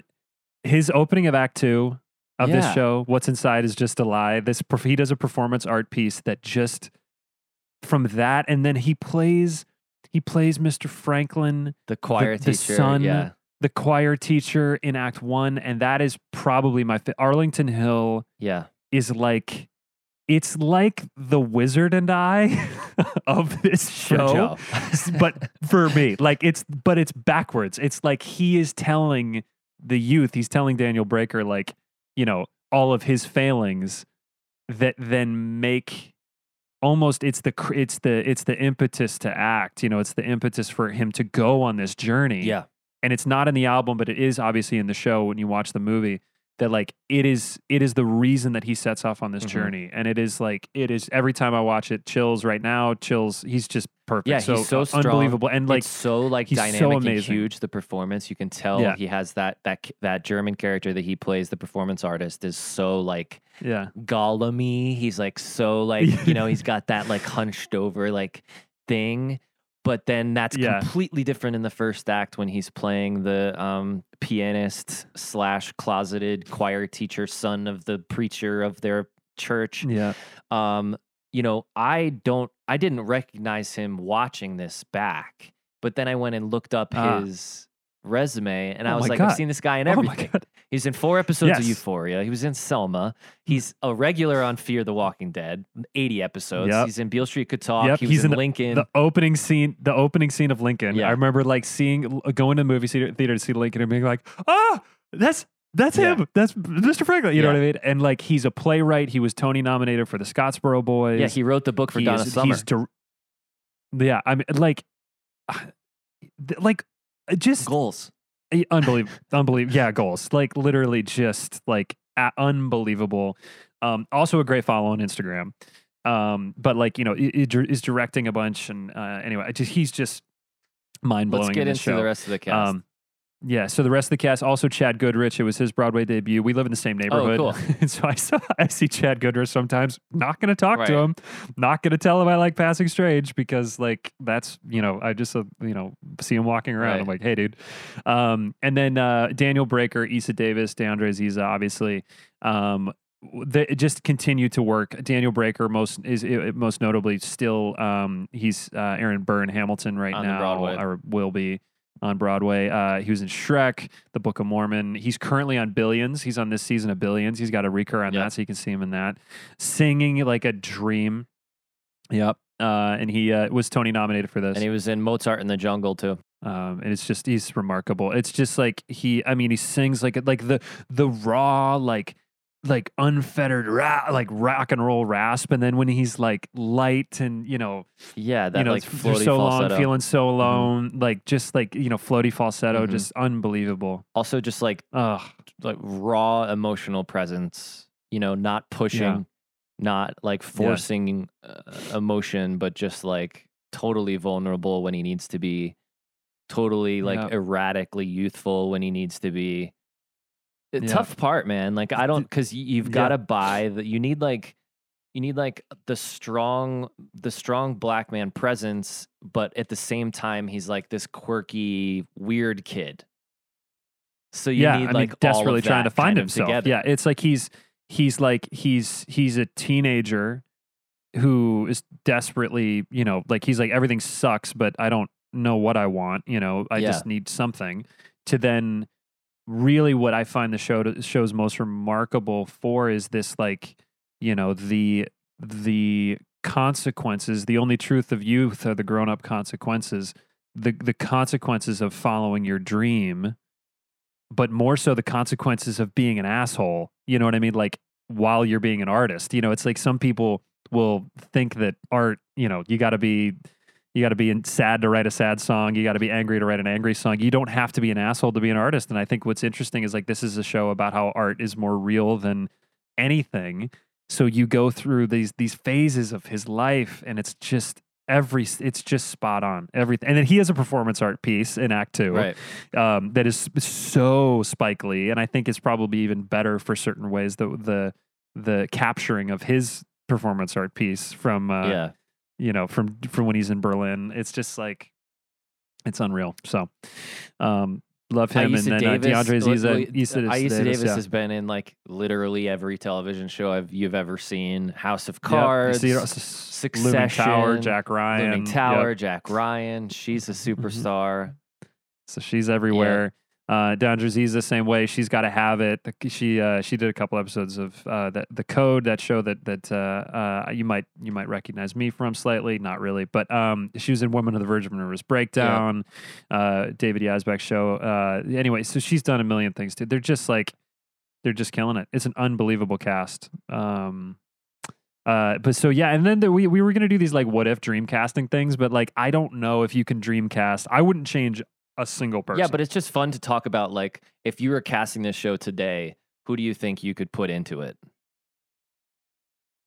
[SPEAKER 2] his opening of Act Two of this show, "What's Inside Is Just a Lie." This he does a performance art piece that just from that, and then he plays he plays Mr. Franklin,
[SPEAKER 3] the choir
[SPEAKER 2] the
[SPEAKER 3] teacher,
[SPEAKER 2] son
[SPEAKER 3] yeah,
[SPEAKER 2] the choir teacher in Act One, and that is probably my fa- Arlington Hill
[SPEAKER 3] yeah,
[SPEAKER 2] is like it's like the Wizard and I of this show. But for me, like it's but it's backwards. It's like he is telling the youth, he's telling Daniel Breaker like, you know, all of his failings that then make almost it's the it's the it's the impetus to act, you know, it's the impetus for him to go on this journey
[SPEAKER 3] yeah.
[SPEAKER 2] And it's not in the album, but it is obviously in the show when you watch the movie. that like it is it is the reason that he sets off on this
[SPEAKER 3] Mhm.
[SPEAKER 2] journey and it is like it is every time i watch it chills right now chills he's just perfect
[SPEAKER 3] Yeah,
[SPEAKER 2] so,
[SPEAKER 3] he's so
[SPEAKER 2] uh,
[SPEAKER 3] strong.
[SPEAKER 2] unbelievable and like
[SPEAKER 3] it's so like
[SPEAKER 2] he's so
[SPEAKER 3] dynamic and huge. The performance you can tell
[SPEAKER 2] Yeah.
[SPEAKER 3] he has that that that German character that he plays. The performance artist is so like
[SPEAKER 2] yeah
[SPEAKER 3] Gollum-y. He's like so like you know he's got that like hunched over like thing. But then that's
[SPEAKER 2] Yeah.
[SPEAKER 3] completely different in the first act when he's playing the um, pianist slash closeted choir teacher, son of the preacher of their church
[SPEAKER 2] yeah
[SPEAKER 3] um you know i don't i didn't recognize him watching this back but then i went and looked up
[SPEAKER 2] Ah.
[SPEAKER 3] his resume and i
[SPEAKER 2] Oh
[SPEAKER 3] was like
[SPEAKER 2] God.
[SPEAKER 3] i've seen this guy in
[SPEAKER 2] oh my
[SPEAKER 3] everything
[SPEAKER 2] god
[SPEAKER 3] he's in four episodes of euphoria. He was in selma. He's a regular on fear the walking dead 80 episodes.
[SPEAKER 2] Yep.
[SPEAKER 3] he's in beale street could talk.
[SPEAKER 2] Yep,
[SPEAKER 3] he was
[SPEAKER 2] he's
[SPEAKER 3] in,
[SPEAKER 2] in
[SPEAKER 3] lincoln.
[SPEAKER 2] the opening scene the opening scene of lincoln.
[SPEAKER 3] Yeah.
[SPEAKER 2] i remember like seeing going to the movie theater, to see lincoln and being like oh that's that's
[SPEAKER 3] Yeah.
[SPEAKER 2] him. That's mr franklin. You know what i mean? And like he's a playwright. He was tony nominated for the scottsboro boys.
[SPEAKER 3] Yeah he wrote the book for
[SPEAKER 2] He
[SPEAKER 3] donna
[SPEAKER 2] is-
[SPEAKER 3] summer.
[SPEAKER 2] he's dir- yeah i mean like like uh, just
[SPEAKER 3] goals
[SPEAKER 2] unbelievable unbelievable yeah goals like literally just like unbelievable. Um also a great follow on instagram. Um but like you know is directing a bunch and uh anyway just he's just mind-blowing
[SPEAKER 3] let's get
[SPEAKER 2] in
[SPEAKER 3] into
[SPEAKER 2] show.
[SPEAKER 3] the rest of the cast.
[SPEAKER 2] Um yeah, so the rest of the cast, also Chad Goodrich. It was his Broadway debut. We live in the same neighborhood,
[SPEAKER 3] cool.
[SPEAKER 2] and so I saw I see Chad Goodrich sometimes. Not going to talk to him. Not going to tell him I like Passing Strange because like that's you know I just uh, you know see him walking around. I'm like, hey, dude. Um, and then uh, Daniel Breaker, Eisa Davis, de'Adre Aziza, obviously. Um, they just continue to work. Daniel Breaker, most is most notably still um, he's uh, Aaron Burr Hamilton right
[SPEAKER 3] On
[SPEAKER 2] now,
[SPEAKER 3] Broadway.
[SPEAKER 2] or will be on Broadway. Uh, he was in Shrek, The Book of Mormon. He's currently on Billions. He's on this season of Billions. He's got a recur on
[SPEAKER 3] Yep.
[SPEAKER 2] that, so you can see him in that. Singing like a dream. Yep. Uh, and he uh, was Tony nominated for this.
[SPEAKER 3] and he was in mozart in the jungle too
[SPEAKER 2] Um, and it's just he's remarkable. It's just like he, I mean, he sings like like the the raw like like unfettered ra- like rock and roll rasp, and then when he's like light and you know
[SPEAKER 3] yeah that
[SPEAKER 2] you know
[SPEAKER 3] like
[SPEAKER 2] for so
[SPEAKER 3] falsetto.
[SPEAKER 2] long feeling so alone, like just like you know floaty falsetto,
[SPEAKER 3] Mhm.
[SPEAKER 2] just unbelievable.
[SPEAKER 3] also just like
[SPEAKER 2] Ugh,
[SPEAKER 3] like raw emotional presence you know not pushing not like forcing uh, emotion but just like totally vulnerable when he needs to be totally like
[SPEAKER 2] Yep.
[SPEAKER 3] erratically youthful when he needs to be
[SPEAKER 2] Yeah.
[SPEAKER 3] tough part man like i don't because you've got to buy that you need like you need like the strong the strong black man presence but at the same time he's like this quirky weird kid so you
[SPEAKER 2] yeah,
[SPEAKER 3] need
[SPEAKER 2] I mean,
[SPEAKER 3] like all of
[SPEAKER 2] desperately trying to find himself.
[SPEAKER 3] together.
[SPEAKER 2] Yeah, it's like he's he's like he's he's a teenager who is desperately, you know, like he's like everything sucks, but I don't know what I want. You know, I
[SPEAKER 3] Yeah.
[SPEAKER 2] just need something. To then, really, what I find the show to, show's most remarkable for is this, like, you know, the the consequences. The only truth of youth are the grown up consequences. The the consequences of following your dream but more so the consequences of being an asshole. You know what I mean? Like while you're being an artist, you know, it's like some people will think that art, you know, you got to be you got to be in- sad to write a sad song. You got to be angry to write an angry song. You don't have to be an asshole to be an artist. And I think what's interesting is like this is a show about how art is more real than anything. So you go through these these phases of his life, and it's just every it's just spot on everything. And then he has a performance art piece in Act Two,
[SPEAKER 3] right
[SPEAKER 2] um, that is so Spike Lee, and I think it's probably even better for certain ways. The the the capturing of his performance art piece from uh,
[SPEAKER 3] yeah
[SPEAKER 2] you know from from when he's in Berlin, it's just like it's unreal. So um, love him, and then uh,
[SPEAKER 3] Davis,
[SPEAKER 2] de'Adre
[SPEAKER 3] well,
[SPEAKER 2] Aziza,
[SPEAKER 3] well,
[SPEAKER 2] Eisa,
[SPEAKER 3] uh, Eisa
[SPEAKER 2] Davis,
[SPEAKER 3] Davis
[SPEAKER 2] yeah.
[SPEAKER 3] has been in like literally every television show I've you've ever seen. House of Cards,
[SPEAKER 2] You see, uh, Looming Tower,
[SPEAKER 3] Succession,
[SPEAKER 2] Jack Ryan,
[SPEAKER 3] Looming
[SPEAKER 2] Yep.
[SPEAKER 3] Tower, Jack Ryan. She's a
[SPEAKER 2] Mhm.
[SPEAKER 3] superstar.
[SPEAKER 2] So she's everywhere. Uh, de'Adre Z's the same way. She's got to have it. She uh, she did a couple episodes of uh, that the code that show that that uh, uh, you might you might recognize me from slightly, not really, but um, she was in Woman of the Virgin Rivers Breakdown, uh, David Yazbek show. Uh, anyway, so she's done a million things too. They're just like they're just killing it. It's an unbelievable cast. Um, uh, but so yeah, and then the, we we were gonna do these like what if dream casting things, but like I don't know if you can dream cast. I wouldn't change a single person.
[SPEAKER 3] Yeah, but it's just fun to talk about like if you were casting this show today, who do you think you could put into it?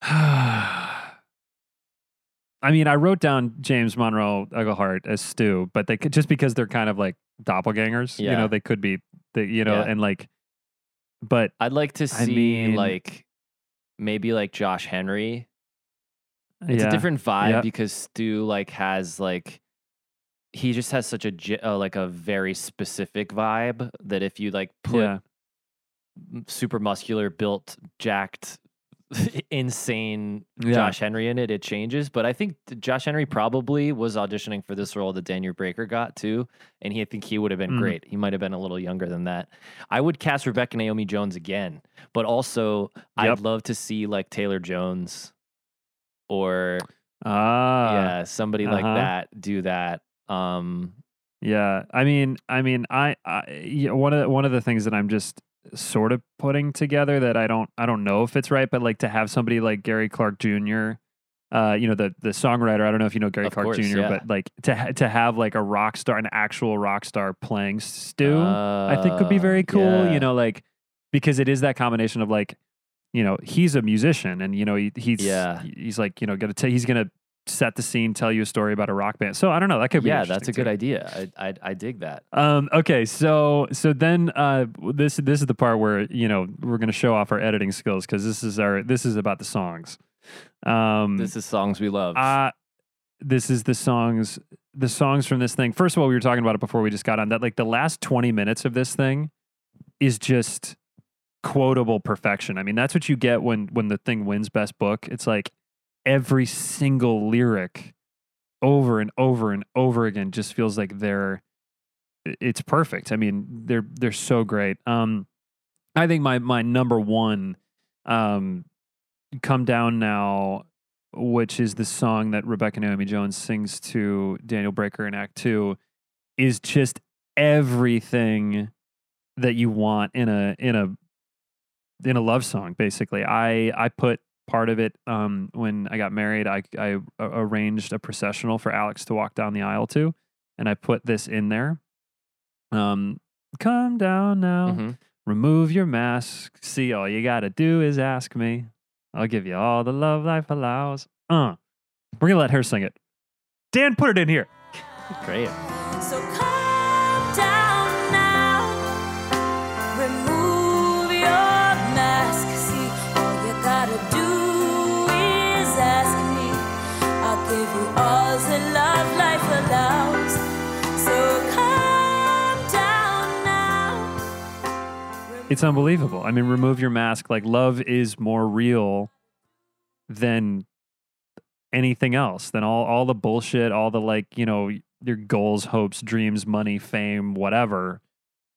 [SPEAKER 2] I mean, I wrote down James Monroe Iglehart as Stew, but they could just because they're kind of like doppelgangers. You know, they could be, they, you know,
[SPEAKER 3] Yeah.
[SPEAKER 2] and like, but
[SPEAKER 3] I'd like to
[SPEAKER 2] I
[SPEAKER 3] see
[SPEAKER 2] mean-
[SPEAKER 3] like maybe like Josh Henry. It's
[SPEAKER 2] yeah,
[SPEAKER 3] a different vibe
[SPEAKER 2] Yeah.
[SPEAKER 3] because Stew like has like he just has such a uh, like a very specific vibe that if you like put
[SPEAKER 2] yeah,
[SPEAKER 3] super muscular, built, jacked, insane
[SPEAKER 2] Yeah.
[SPEAKER 3] Josh Henry in it, it changes. But I think Josh Henry probably was auditioning for this role that Daniel Breaker got too, and he I think he would have been
[SPEAKER 2] Mhm.
[SPEAKER 3] great. He might have been a little younger than that. I would cast Rebecca Naomi Jones again, but also
[SPEAKER 2] Yep.
[SPEAKER 3] I'd love to see like Taylor Jones or
[SPEAKER 2] ah,
[SPEAKER 3] yeah somebody like
[SPEAKER 2] uh-huh.
[SPEAKER 3] that do that. Um,
[SPEAKER 2] Yeah, I mean, I mean, I, I yeah, one of the, one of the things that I'm just sort of putting together that I don't I don't know if it's right, but like to have somebody like Gary Clark Jr. Uh, you know the the songwriter. I don't know if you know Gary
[SPEAKER 3] Of
[SPEAKER 2] Clark
[SPEAKER 3] course,
[SPEAKER 2] Jr.
[SPEAKER 3] yeah.
[SPEAKER 2] But like to ha- to have like a rock star, an actual rock star playing Stew, I think could be
[SPEAKER 3] uh,
[SPEAKER 2] very cool.
[SPEAKER 3] yeah.
[SPEAKER 2] You know, like because it is that combination of like, you know, he's a musician and you know he, he's
[SPEAKER 3] Yeah.
[SPEAKER 2] he's like you know gonna t- he's gonna set the scene, tell you a story about a rock band. So I don't know. That could be
[SPEAKER 3] yeah, that's a
[SPEAKER 2] interesting,
[SPEAKER 3] good idea. I, I I dig that.
[SPEAKER 2] Um, okay, so so then uh, this this is the part where you know we're gonna show off our editing skills because this is our this is about the songs. Um,
[SPEAKER 3] This is songs we love.
[SPEAKER 2] uh, this is the songs the songs from this thing. First of all, we were talking about it before we just got on that. Like the last twenty minutes of this thing is just quotable perfection. I mean, that's what you get when when the thing wins best book. It's like every single lyric over and over and over again just feels like they're it's perfect. I mean, they're they're so great. Um I think my my number one um come down now which is the song that Rebecca Naomi Jones sings to Daniel Breaker in Act 2 is just everything that you want in a in a in a love song basically. I I put part of it um when I got married I arranged a processional for Alex to walk down the aisle to and I put this in there. Um come down now.
[SPEAKER 3] Mhm.
[SPEAKER 2] Remove your mask. See, all you gotta do is ask me. I'll give you all the love life allows. Uh, we're gonna let her sing it. Dan, put it in here.
[SPEAKER 3] Great.
[SPEAKER 2] It's unbelievable. I mean, remove your mask. Like, love is more real than anything else, than all, all the bullshit, all the like, you know, your goals, hopes, dreams, money, fame, whatever.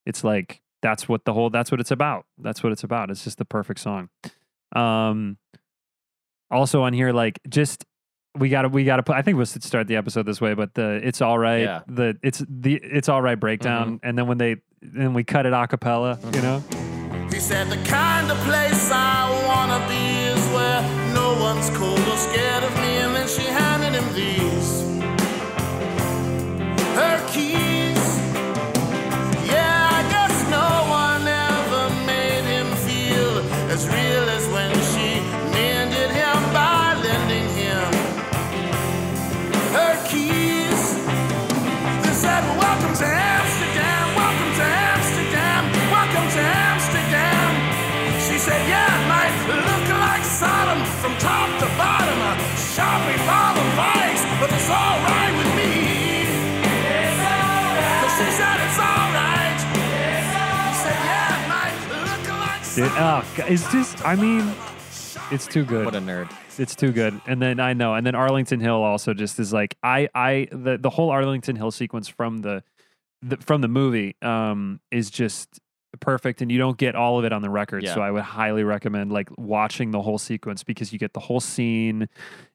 [SPEAKER 2] It's like, that's what the whole, that's what it's about. That's what it's about. It's just the perfect song. Um, also on here, like, just, we gotta, we gotta put, I think we'll start the episode this way, but the, it's all right.
[SPEAKER 3] Yeah.
[SPEAKER 2] The, it's the, it's all right breakdown. Mm-hmm. And then when they, then we cut it a cappella, you mm-hmm. know?
[SPEAKER 4] He said the kind of place I wanna be is where no one's cold or scared of me. And then she handed him these. Her keys. Shopping mall of vice, but it's alright with me. But she said, It's alright. He said, Yeah, might look like
[SPEAKER 2] Dude, oh, it's just, I mean, it's too good.
[SPEAKER 3] What a nerd.
[SPEAKER 2] it's too good. And then I know, and then Arlington Hill also just is like I I the the whole Arlington Hill sequence from the, the from the movie um is just perfect and you don't get all of it on the record.
[SPEAKER 3] Yeah.
[SPEAKER 2] So I would highly recommend like watching the whole sequence because you get the whole scene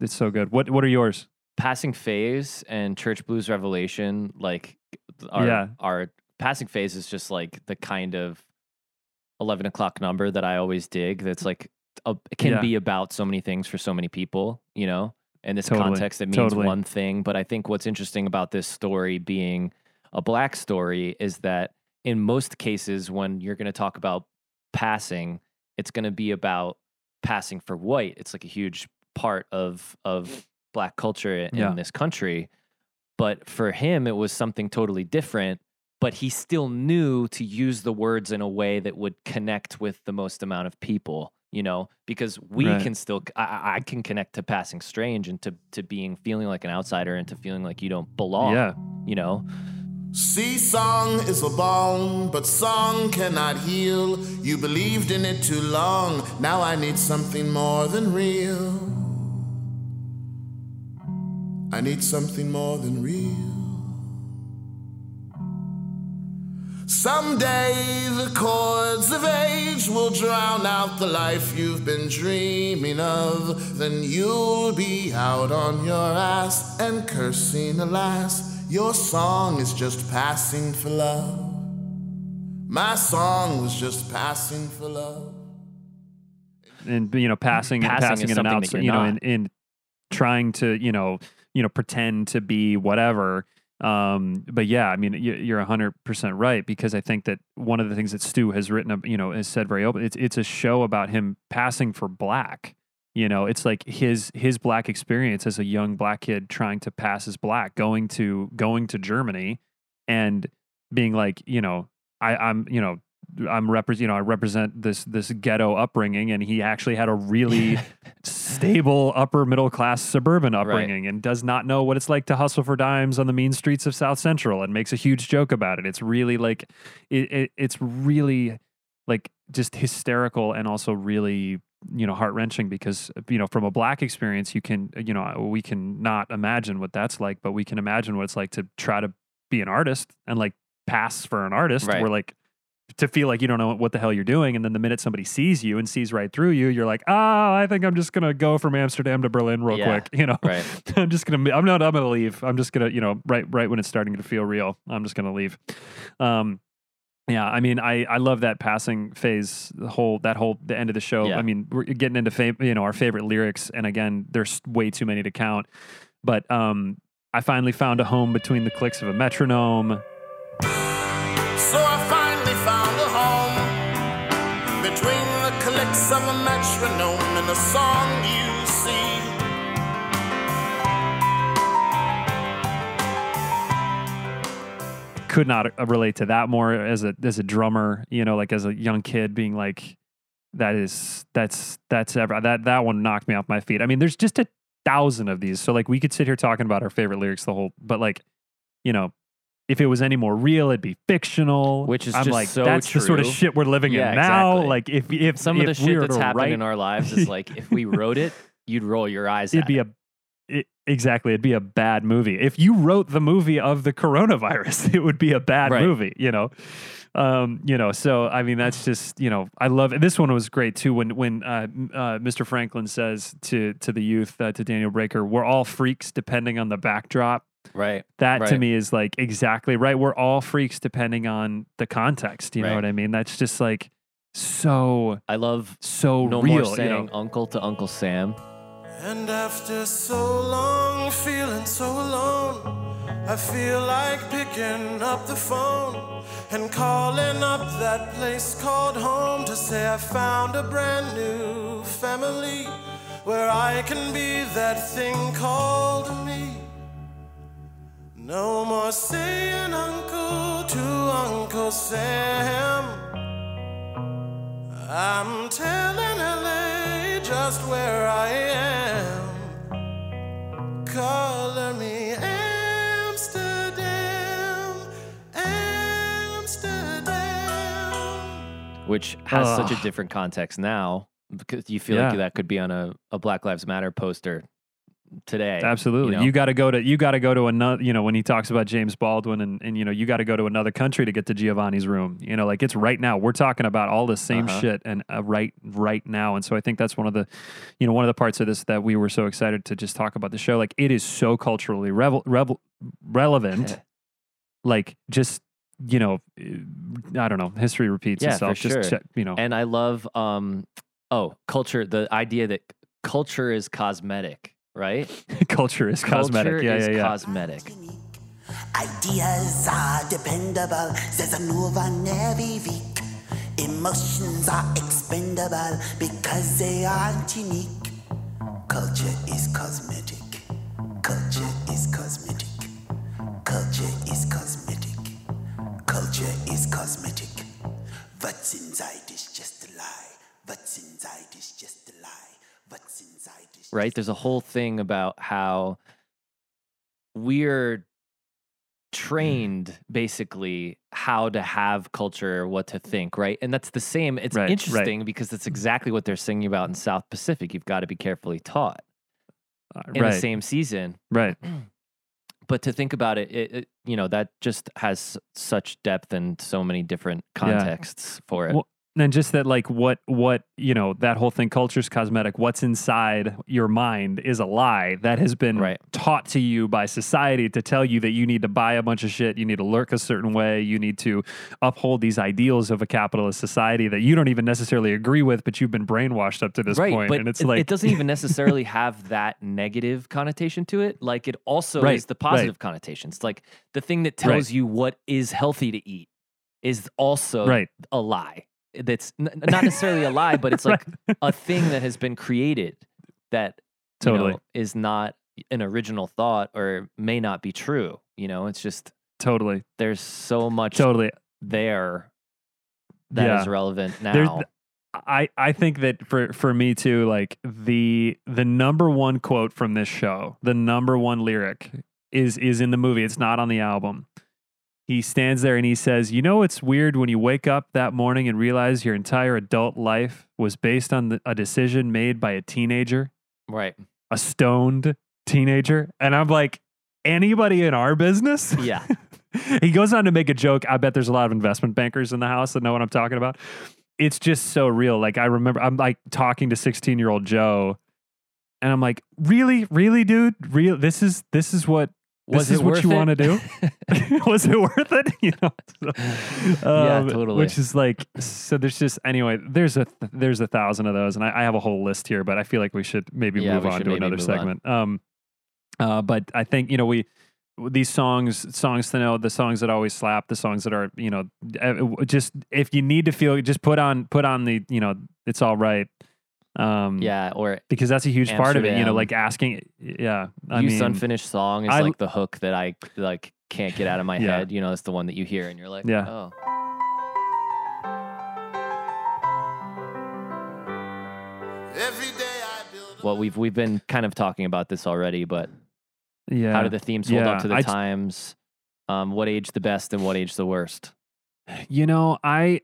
[SPEAKER 2] it's so good. What what are yours?
[SPEAKER 3] Passing Phase and Church Blues Revelation, like our
[SPEAKER 2] Yeah.
[SPEAKER 3] our Passing Phase is just like the kind of eleven o'clock number that I always dig. That's like a, can
[SPEAKER 2] Yeah.
[SPEAKER 3] be about so many things for so many people, you know. In this
[SPEAKER 2] Totally,
[SPEAKER 3] context, it means
[SPEAKER 2] totally.
[SPEAKER 3] one thing. But I think what's interesting about this story being a black story is that in most cases, when you're going to talk about passing, it's going to be about passing for white. It's like a huge part of of black culture in,
[SPEAKER 2] Yeah.
[SPEAKER 3] in this country. But for him, it was something totally different. But he still knew to use the words in a way that would connect with the most amount of people. You know, because we
[SPEAKER 2] Right.
[SPEAKER 3] can still, I- I, I can connect to passing strange and to to being feeling like an outsider and to feeling like you don't belong.
[SPEAKER 2] Yeah.
[SPEAKER 3] you know,
[SPEAKER 4] See, song is a balm, but song cannot heal. You believed in it too long. Now I need something more than real. I need something more than real. Someday the chords of age will drown out the life you've been dreaming of. Then you'll be out on your ass and cursing, alas. Your song is just passing for love. My song was just passing for love.
[SPEAKER 2] and you know passing and
[SPEAKER 3] Passing
[SPEAKER 2] passing
[SPEAKER 3] is
[SPEAKER 2] in and
[SPEAKER 3] something
[SPEAKER 2] out
[SPEAKER 3] you're
[SPEAKER 2] know
[SPEAKER 3] not.
[SPEAKER 2] in, in trying to you know you know pretend to be whatever. Um but yeah i mean you, you're 100% right because i think that one of the things that stew has written up you know has said very open it's it's a show about him passing for black. You know it's like his his black experience as a young black kid trying to pass as black going to going to germany and being like you know i i'm you know i'm represent you know i represent this this ghetto upbringing and he actually had a really stable upper middle class suburban upbringing and does not know what it's like to hustle for dimes on the mean streets of south central and makes a huge joke about it. It's really like it, it it's really like just hysterical and also really you know heart wrenching because you know from a black experience you can you know we can not imagine what that's like but we can imagine what it's like to try to be an artist and like pass for an artist.
[SPEAKER 3] Right.
[SPEAKER 2] where like to feel like you don't know what the hell you're doing and then the minute somebody sees you and sees right through you you're like oh i think i'm just gonna go from amsterdam to berlin real
[SPEAKER 3] Yeah,
[SPEAKER 2] quick you know
[SPEAKER 3] right.
[SPEAKER 2] i'm just gonna i'm not i'm gonna leave i'm just gonna you know right right when it's starting to feel real i'm just gonna leave um yeah, I mean, I, I love that passing phase, the whole that whole the end of the show.
[SPEAKER 3] Yeah.
[SPEAKER 2] I mean, we're getting into fam- you know our favorite lyrics, and again, there's way too many to count. But um, I finally found a home between the clicks of a metronome.
[SPEAKER 4] Of a metronome the song you see.
[SPEAKER 2] Could not uh, relate to that more as a as a drummer, you know, like as a young kid, being like, that is that's that's ever that that one knocked me off my feet. I mean, there's just a thousand of these, so like we could sit here talking about our favorite lyrics the whole, but like, you know. If it was any more real, it'd be fictional.
[SPEAKER 3] Which is
[SPEAKER 2] I'm
[SPEAKER 3] just
[SPEAKER 2] like,
[SPEAKER 3] so
[SPEAKER 2] that's the sort of shit we're living
[SPEAKER 3] Yeah,
[SPEAKER 2] in now.
[SPEAKER 3] exactly.
[SPEAKER 2] Like, if if
[SPEAKER 3] Some of the shit that's happened
[SPEAKER 2] write
[SPEAKER 3] in our lives is like if we wrote it, you'd roll your eyes
[SPEAKER 2] it'd be
[SPEAKER 3] it.
[SPEAKER 2] a it, exactly it'd be a bad movie if you wrote the movie of the coronavirus it would be a bad
[SPEAKER 3] Right.
[SPEAKER 2] movie you know um you know so i mean that's just you know i love it this one was great too when when uh, uh mr franklin says to to the youth uh, to daniel breaker we're all freaks depending on the backdrop
[SPEAKER 3] right.
[SPEAKER 2] that to me is like exactly right we're all freaks depending on the context you know what i mean that's just like so
[SPEAKER 3] I love
[SPEAKER 2] so
[SPEAKER 3] no
[SPEAKER 2] real
[SPEAKER 3] more
[SPEAKER 2] you
[SPEAKER 3] saying
[SPEAKER 2] know?
[SPEAKER 3] uncle to Uncle Sam.
[SPEAKER 5] And after so long feeling so alone, I feel like picking up the phone and calling up that place called home to say I found a brand new family where I can be that thing called me. No more saying uncle to Uncle Sam. I'm telling LA just where I am. Color me Amsterdam, Amsterdam.
[SPEAKER 3] which has such a different context now because you feel
[SPEAKER 2] Yeah.
[SPEAKER 3] like that could be on a, a Black Lives Matter poster today.
[SPEAKER 2] Absolutely.
[SPEAKER 3] know?
[SPEAKER 2] You, got to go to you got to go to another, you know, when he talks about James Baldwin and and you know, you got to go to another country to get to Giovanni's room. You know, like it's right now. We're talking about all the same
[SPEAKER 3] Uh-huh.
[SPEAKER 2] shit and uh, right right now. And so I think that's one of the you know, one of the parts of this that we were so excited to just talk about the show. Like it is so culturally revel, revel, relevant. like just you know, I don't know, history repeats
[SPEAKER 3] Yeah,
[SPEAKER 2] itself. just
[SPEAKER 3] sure.
[SPEAKER 2] check, you know.
[SPEAKER 3] And I love um oh, culture the idea that culture is cosmetic, right?
[SPEAKER 2] culture is cosmetic.
[SPEAKER 3] Culture
[SPEAKER 2] yeah,
[SPEAKER 3] is
[SPEAKER 2] yeah, yeah.
[SPEAKER 3] cosmetic.
[SPEAKER 6] Ideas are dependable, says a Nova every week. Emotions are expendable because they aren't unique. Culture is cosmetic. Culture is cosmetic. Culture is cosmetic. Culture is cosmetic. What's inside is just a lie. What's inside is just a lie. What's inside is
[SPEAKER 3] right? There's a whole thing about how we're trained basically how to have culture, what to think, right? And that's the same. It's
[SPEAKER 2] Right, right.
[SPEAKER 3] interesting because that's exactly what they're singing about in South Pacific. You've got to be carefully taught
[SPEAKER 2] Uh,
[SPEAKER 3] in
[SPEAKER 2] right.
[SPEAKER 3] the same season.
[SPEAKER 2] right.
[SPEAKER 3] But to think about it, it, it you know, that just has such depth and so many different
[SPEAKER 2] Yeah.
[SPEAKER 3] contexts for it.
[SPEAKER 2] Well, and just that like what what you know that whole thing culture's cosmetic what's inside your mind is a lie that has been
[SPEAKER 3] Right.
[SPEAKER 2] taught to you by society to tell you that you need to buy a bunch of shit you need to lurk a certain way you need to uphold these ideals of a capitalist society that you don't even necessarily agree with but you've been brainwashed up to this
[SPEAKER 3] right,
[SPEAKER 2] point and it's
[SPEAKER 3] it,
[SPEAKER 2] like
[SPEAKER 3] it doesn't even necessarily have that negative connotation to it. Like it also
[SPEAKER 2] Right,
[SPEAKER 3] is the positive connotations. Like the thing that tells you what is healthy to eat is also
[SPEAKER 2] right
[SPEAKER 3] a lie. That's n- not necessarily a lie, but it's like a thing that has been created that you
[SPEAKER 2] Totally.
[SPEAKER 3] know, is not an original thought or may not be true. You know, it's just
[SPEAKER 2] totally
[SPEAKER 3] there's so much
[SPEAKER 2] totally
[SPEAKER 3] there that is
[SPEAKER 2] Yeah.
[SPEAKER 3] relevant now.
[SPEAKER 2] th- I, I think that for, for me too, like the the number one quote from this show, the number one lyric is is in the movie. It's not on the album. He stands there and he says, "You know, it's weird when you wake up that morning and realize your entire adult life was based on the, a decision made by a teenager,
[SPEAKER 3] right.
[SPEAKER 2] a stoned teenager." And I'm like, anybody in our business?
[SPEAKER 3] Yeah.
[SPEAKER 2] he goes on to make a joke. I bet there's a lot of investment bankers in the house that know what I'm talking about. It's just so real. Like I remember, I'm like talking to 16 year old Joe, and I'm like, really, really, dude, real. This is this is what
[SPEAKER 3] Was
[SPEAKER 2] this is what you want to do. Was it worth it? You know. So,
[SPEAKER 3] Yeah,
[SPEAKER 2] um,
[SPEAKER 3] totally.
[SPEAKER 2] Which is like, so there's just anyway. There's a there's a thousand of those, and I, I have a whole list here, but I feel like we should maybe
[SPEAKER 3] Yeah,
[SPEAKER 2] move on to another
[SPEAKER 3] move on.
[SPEAKER 2] segment. Um, uh, but I think you know we these songs songs to know the songs that always slap the songs that are you know just if you need to feel just put on put on the you know it's all right um
[SPEAKER 3] Yeah. Or
[SPEAKER 2] because that's a huge part of it you know like asking yeah i
[SPEAKER 3] Youth's
[SPEAKER 2] mean
[SPEAKER 3] unfinished song is
[SPEAKER 2] I-
[SPEAKER 3] like the hook that I like can't get out of my
[SPEAKER 2] Yeah.
[SPEAKER 3] head. You know, it's the one that you hear and you're like,
[SPEAKER 2] Yeah.
[SPEAKER 3] oh.
[SPEAKER 5] Every day I build.
[SPEAKER 3] Well, we've we've been kind of talking about this already, but
[SPEAKER 2] yeah
[SPEAKER 3] how do the themes hold
[SPEAKER 2] Yeah,
[SPEAKER 3] up to the
[SPEAKER 2] I j-
[SPEAKER 3] times? Um, what age the best and what age the worst?
[SPEAKER 2] you know i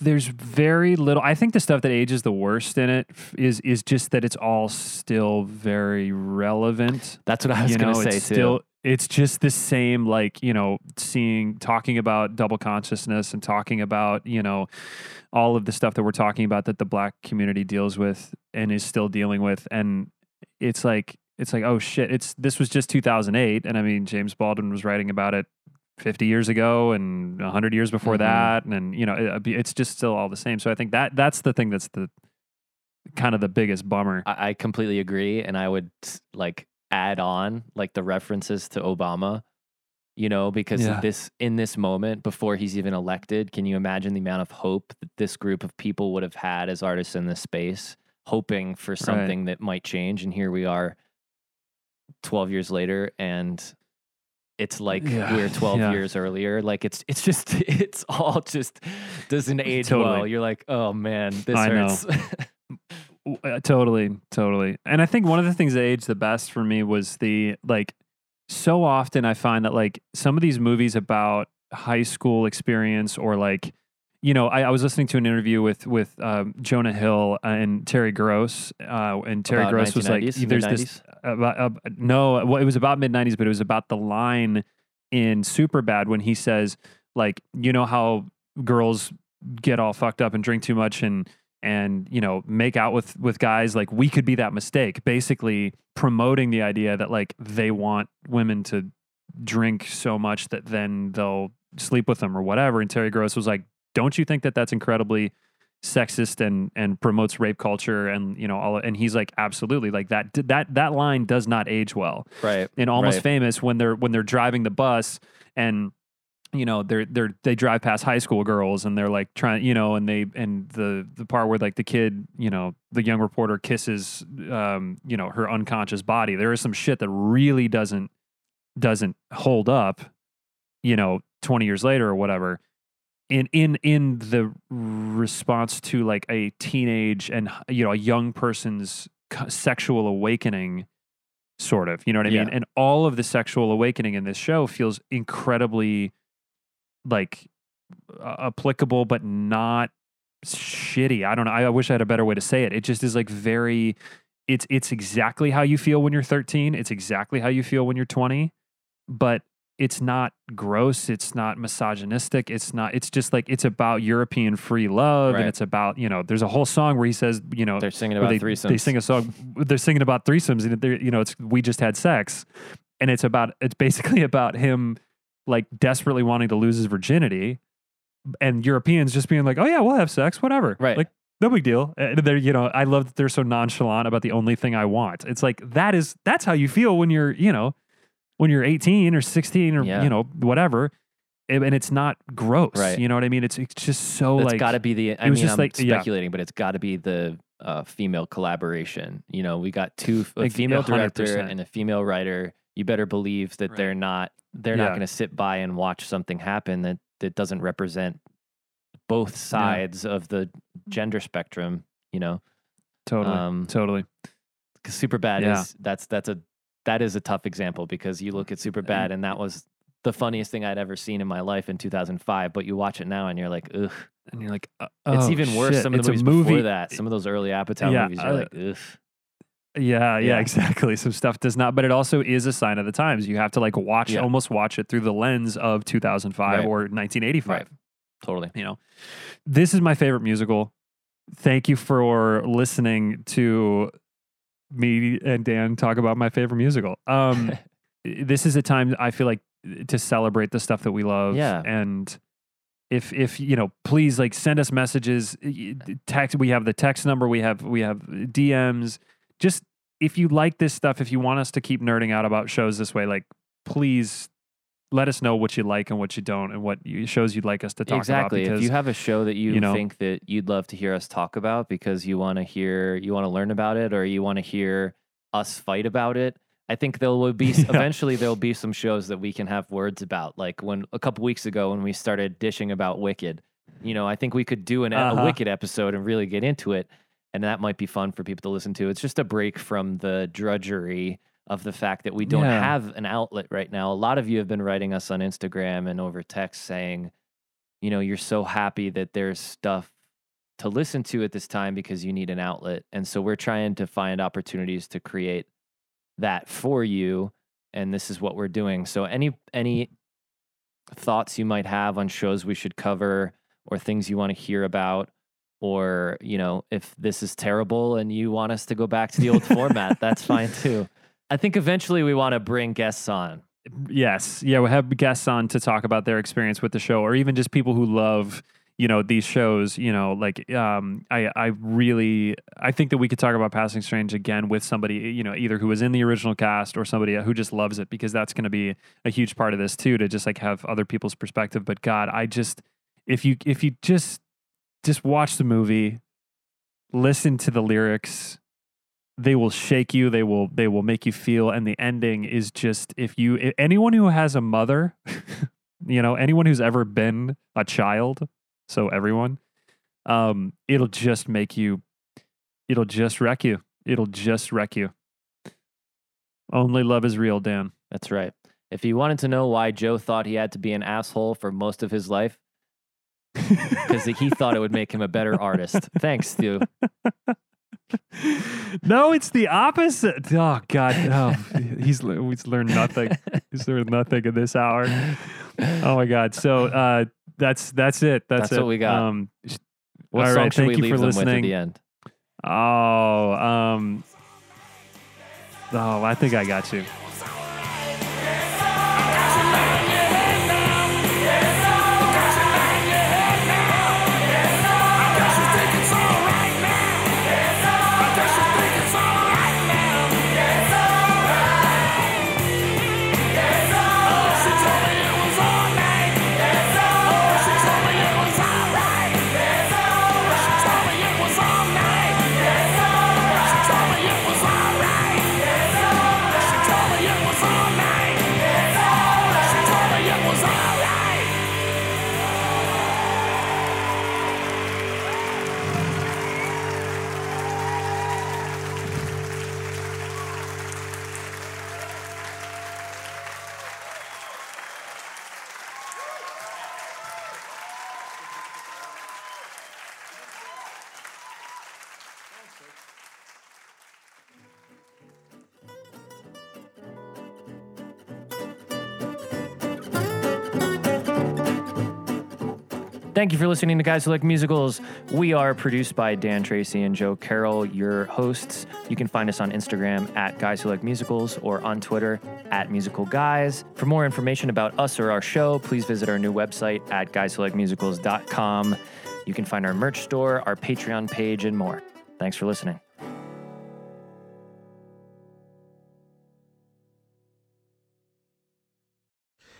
[SPEAKER 2] there's very little i think the stuff that ages the worst in it is is just that it's all still very relevant
[SPEAKER 3] That's what I was
[SPEAKER 2] you
[SPEAKER 3] gonna say
[SPEAKER 2] it's
[SPEAKER 3] too.
[SPEAKER 2] still it's just the same like you know seeing talking about double consciousness and talking about you know all of the stuff that we're talking about that the black community deals with and is still dealing with and it's like it's like oh shit it's this was just 2008 and i mean james baldwin was writing about it 50 years ago and 100 years before
[SPEAKER 3] Mhm.
[SPEAKER 2] that and you know it, it's just still all the same so i think that that's the thing that's the kind of the biggest bummer
[SPEAKER 3] I, I completely agree, and I would like add on like the references to Obama. You know, because
[SPEAKER 2] Yeah.
[SPEAKER 3] this in this moment before he's even elected, can you imagine the amount of hope that this group of people would have had as artists in this space, hoping for something that might change? And here we are, twelve years later, and it's like
[SPEAKER 2] Yeah,
[SPEAKER 3] we're twelve
[SPEAKER 2] yeah.
[SPEAKER 3] years earlier. Like it's it's just it's all just doesn't age well. You're like, oh man, this
[SPEAKER 2] I
[SPEAKER 3] hurts.
[SPEAKER 2] Uh, totally, totally. And I think one of the things that aged the best for me was the like. So often I find that like some of these movies about high school experience or like you know, I, I was listening to an interview with with um, Jonah Hill and Terry Gross, uh, and Terry
[SPEAKER 3] About
[SPEAKER 2] Gross was like,
[SPEAKER 3] 1990s,
[SPEAKER 2] "There's this about, uh, no, well, it was about mid '90s, but it was about the line in Superbad when he says, like, you know how girls get all fucked up and drink too much and and you know make out with with guys? Like we could be that mistake. Basically promoting the idea that like they want women to drink so much that then they'll sleep with them or whatever. And terry gross was like don't you think that that's incredibly sexist and and promotes rape culture and you know all and he's like absolutely like that that that line does not age well
[SPEAKER 3] Right.
[SPEAKER 2] in almost
[SPEAKER 3] Right.
[SPEAKER 2] famous when they're when they're driving the bus and you know they're they're they drive past high school girls and they're like trying you know and they and the the part where like the kid you know the young reporter kisses um you know her unconscious body there is some shit that really doesn't doesn't hold up you know 20 years later or whatever in in in the response to like a teenage and you know a young person's sexual awakening sort of you know what i mean? And all of the sexual awakening in this show feels incredibly like uh, applicable but not shitty. I don't know I, I wish i had a better way to say it. It just is like very it's it's exactly how you feel when you're 13 it's exactly how you feel when you're 20 but it's not gross it's not misogynistic it's not it's just like it's about european free love
[SPEAKER 3] Right.
[SPEAKER 2] and it's about you know there's a whole song where he says you know
[SPEAKER 3] They're singing about
[SPEAKER 2] they,
[SPEAKER 3] threesomes.
[SPEAKER 2] they sing a song they're singing about threesomes and they're you know it's we just had sex and it's about it's basically about him like desperately wanting to lose his virginity and europeans just being like oh yeah we'll have sex whatever
[SPEAKER 3] Right.
[SPEAKER 2] like no big deal and they're you know i love that they're so nonchalant about the only thing i want it's like that is that's how you feel when you're you know when you're 18 or 16 or
[SPEAKER 3] Yeah.
[SPEAKER 2] you know whatever and it's not gross
[SPEAKER 3] Right.
[SPEAKER 2] you know what i mean it's it's just so
[SPEAKER 3] It's
[SPEAKER 2] like
[SPEAKER 3] got to be the. I
[SPEAKER 2] it was
[SPEAKER 3] mean,
[SPEAKER 2] just
[SPEAKER 3] I'm
[SPEAKER 2] like- yeah.
[SPEAKER 3] speculating, but it's got to be the uh, female collaboration. You know, we got two, a female director
[SPEAKER 2] 100%.
[SPEAKER 3] and a female writer. You better believe that
[SPEAKER 2] Right.
[SPEAKER 3] they're not. They're not going to sit by and watch something happen that that doesn't represent both sides of the gender spectrum. You know,
[SPEAKER 2] totally
[SPEAKER 3] um,
[SPEAKER 2] totally
[SPEAKER 3] super bad
[SPEAKER 2] Yeah.
[SPEAKER 3] is that's that's a that is a tough example because you look at super bad and that was the funniest thing I'd ever seen in my life in 2005. But you watch it now and you're like, ugh.
[SPEAKER 2] and you're like uh,
[SPEAKER 3] It's
[SPEAKER 2] oh,
[SPEAKER 3] even worse.
[SPEAKER 2] shit,
[SPEAKER 3] Some of
[SPEAKER 2] it's
[SPEAKER 3] the
[SPEAKER 2] a
[SPEAKER 3] movies
[SPEAKER 2] movie
[SPEAKER 3] before that, some of those early Apatow
[SPEAKER 2] Yeah,
[SPEAKER 3] movies, you're
[SPEAKER 2] uh,
[SPEAKER 3] like, ugh.
[SPEAKER 2] Yeah, yeah,
[SPEAKER 3] Yeah.
[SPEAKER 2] exactly. Some stuff does not, but it also is a sign of the times. You have to like watch,
[SPEAKER 3] Yeah.
[SPEAKER 2] almost watch it through the lens of 2005
[SPEAKER 3] Right.
[SPEAKER 2] or 1985.
[SPEAKER 3] Right. Totally.
[SPEAKER 2] You know, this is my favorite musical. Thank you for listening to me and Dan talk about my favorite musical. Um, this is a time I feel like to celebrate the stuff that we love.
[SPEAKER 3] Yeah.
[SPEAKER 2] and if if you know, please like send us messages. Text. We have the text number. We have we have DMs. Just if you like this stuff, if you want us to keep nerding out about shows this way, like please let us know what you like and what you don't, and what you, shows you'd like us to talk
[SPEAKER 3] exactly.
[SPEAKER 2] about.
[SPEAKER 3] if you have a show that you,
[SPEAKER 2] you know-
[SPEAKER 3] think that you'd love to hear us talk about because you want to hear, you want to learn about it, or you want to hear us fight about it, I think there will be
[SPEAKER 2] Yeah.
[SPEAKER 3] eventually there will be some shows that we can have words about. Like when a couple weeks ago when we started dishing about Wicked, you know, I think we could do an,
[SPEAKER 2] Uh-huh.
[SPEAKER 3] a Wicked episode and really get into it, and that might be fun for people to listen to. It's just a break from the drudgery of the fact that we don't
[SPEAKER 2] Yeah.
[SPEAKER 3] have an outlet right now. A lot of you have been writing us on Instagram and over text saying, you know, you're so happy that there's stuff to listen to at this time because you need an outlet. And so we're trying to find opportunities to create that for you and this is what we're doing. So any any thoughts you might have on shows we should cover or things you want to hear about or, you know, if this is terrible and you want us to go back to the old format, that's fine too. I think eventually we want to bring guests on.
[SPEAKER 2] Yes. Yeah, we'll have guests on to talk about their experience with the show or even just people who love, you know, these shows, you know, like um I I really I think that we could talk about Passing Strange again with somebody, you know, either who was in the original cast or somebody who just loves it because that's going to be a huge part of this too to just like have other people's perspective, but god, I just if you if you just just watch the movie, listen to the lyrics, they will shake you they will they will make you feel and the ending is just if you i- anyone who has a mother you know anyone who's ever been a child so everyone um it'll just make you it'll just wreck you it'll just wreck you only love is real dan
[SPEAKER 3] That's right. If you wanted to know why Joe thought he had to be an asshole for most of his life, because he thought it would make him a better artist. Thanks, Stew.
[SPEAKER 2] no, it's the opposite. Oh God, no. he's le- he's learned nothing. He's learned nothing in this hour. Oh my God. So uh, that's that's it. That's,
[SPEAKER 3] That's
[SPEAKER 2] it.
[SPEAKER 3] what we got.
[SPEAKER 2] Um,
[SPEAKER 3] What
[SPEAKER 2] All
[SPEAKER 3] song
[SPEAKER 2] right,
[SPEAKER 3] should
[SPEAKER 2] thank
[SPEAKER 3] we
[SPEAKER 2] you
[SPEAKER 3] leave
[SPEAKER 2] for
[SPEAKER 3] them with at
[SPEAKER 2] listening.
[SPEAKER 3] the end?
[SPEAKER 2] oh, um, oh, I think I got you.
[SPEAKER 3] Thank you for listening to Guys Who Like Musicals. We are produced by Dan Tracy and Joe Carroll, your hosts. You can find us on Instagram at Guys Who Like Musicals or on Twitter at Musical Guys. For more information about us or our show, please visit our new website at guyswholikemusicals.com. You can find our merch store, our Patreon page, and more. Thanks for listening.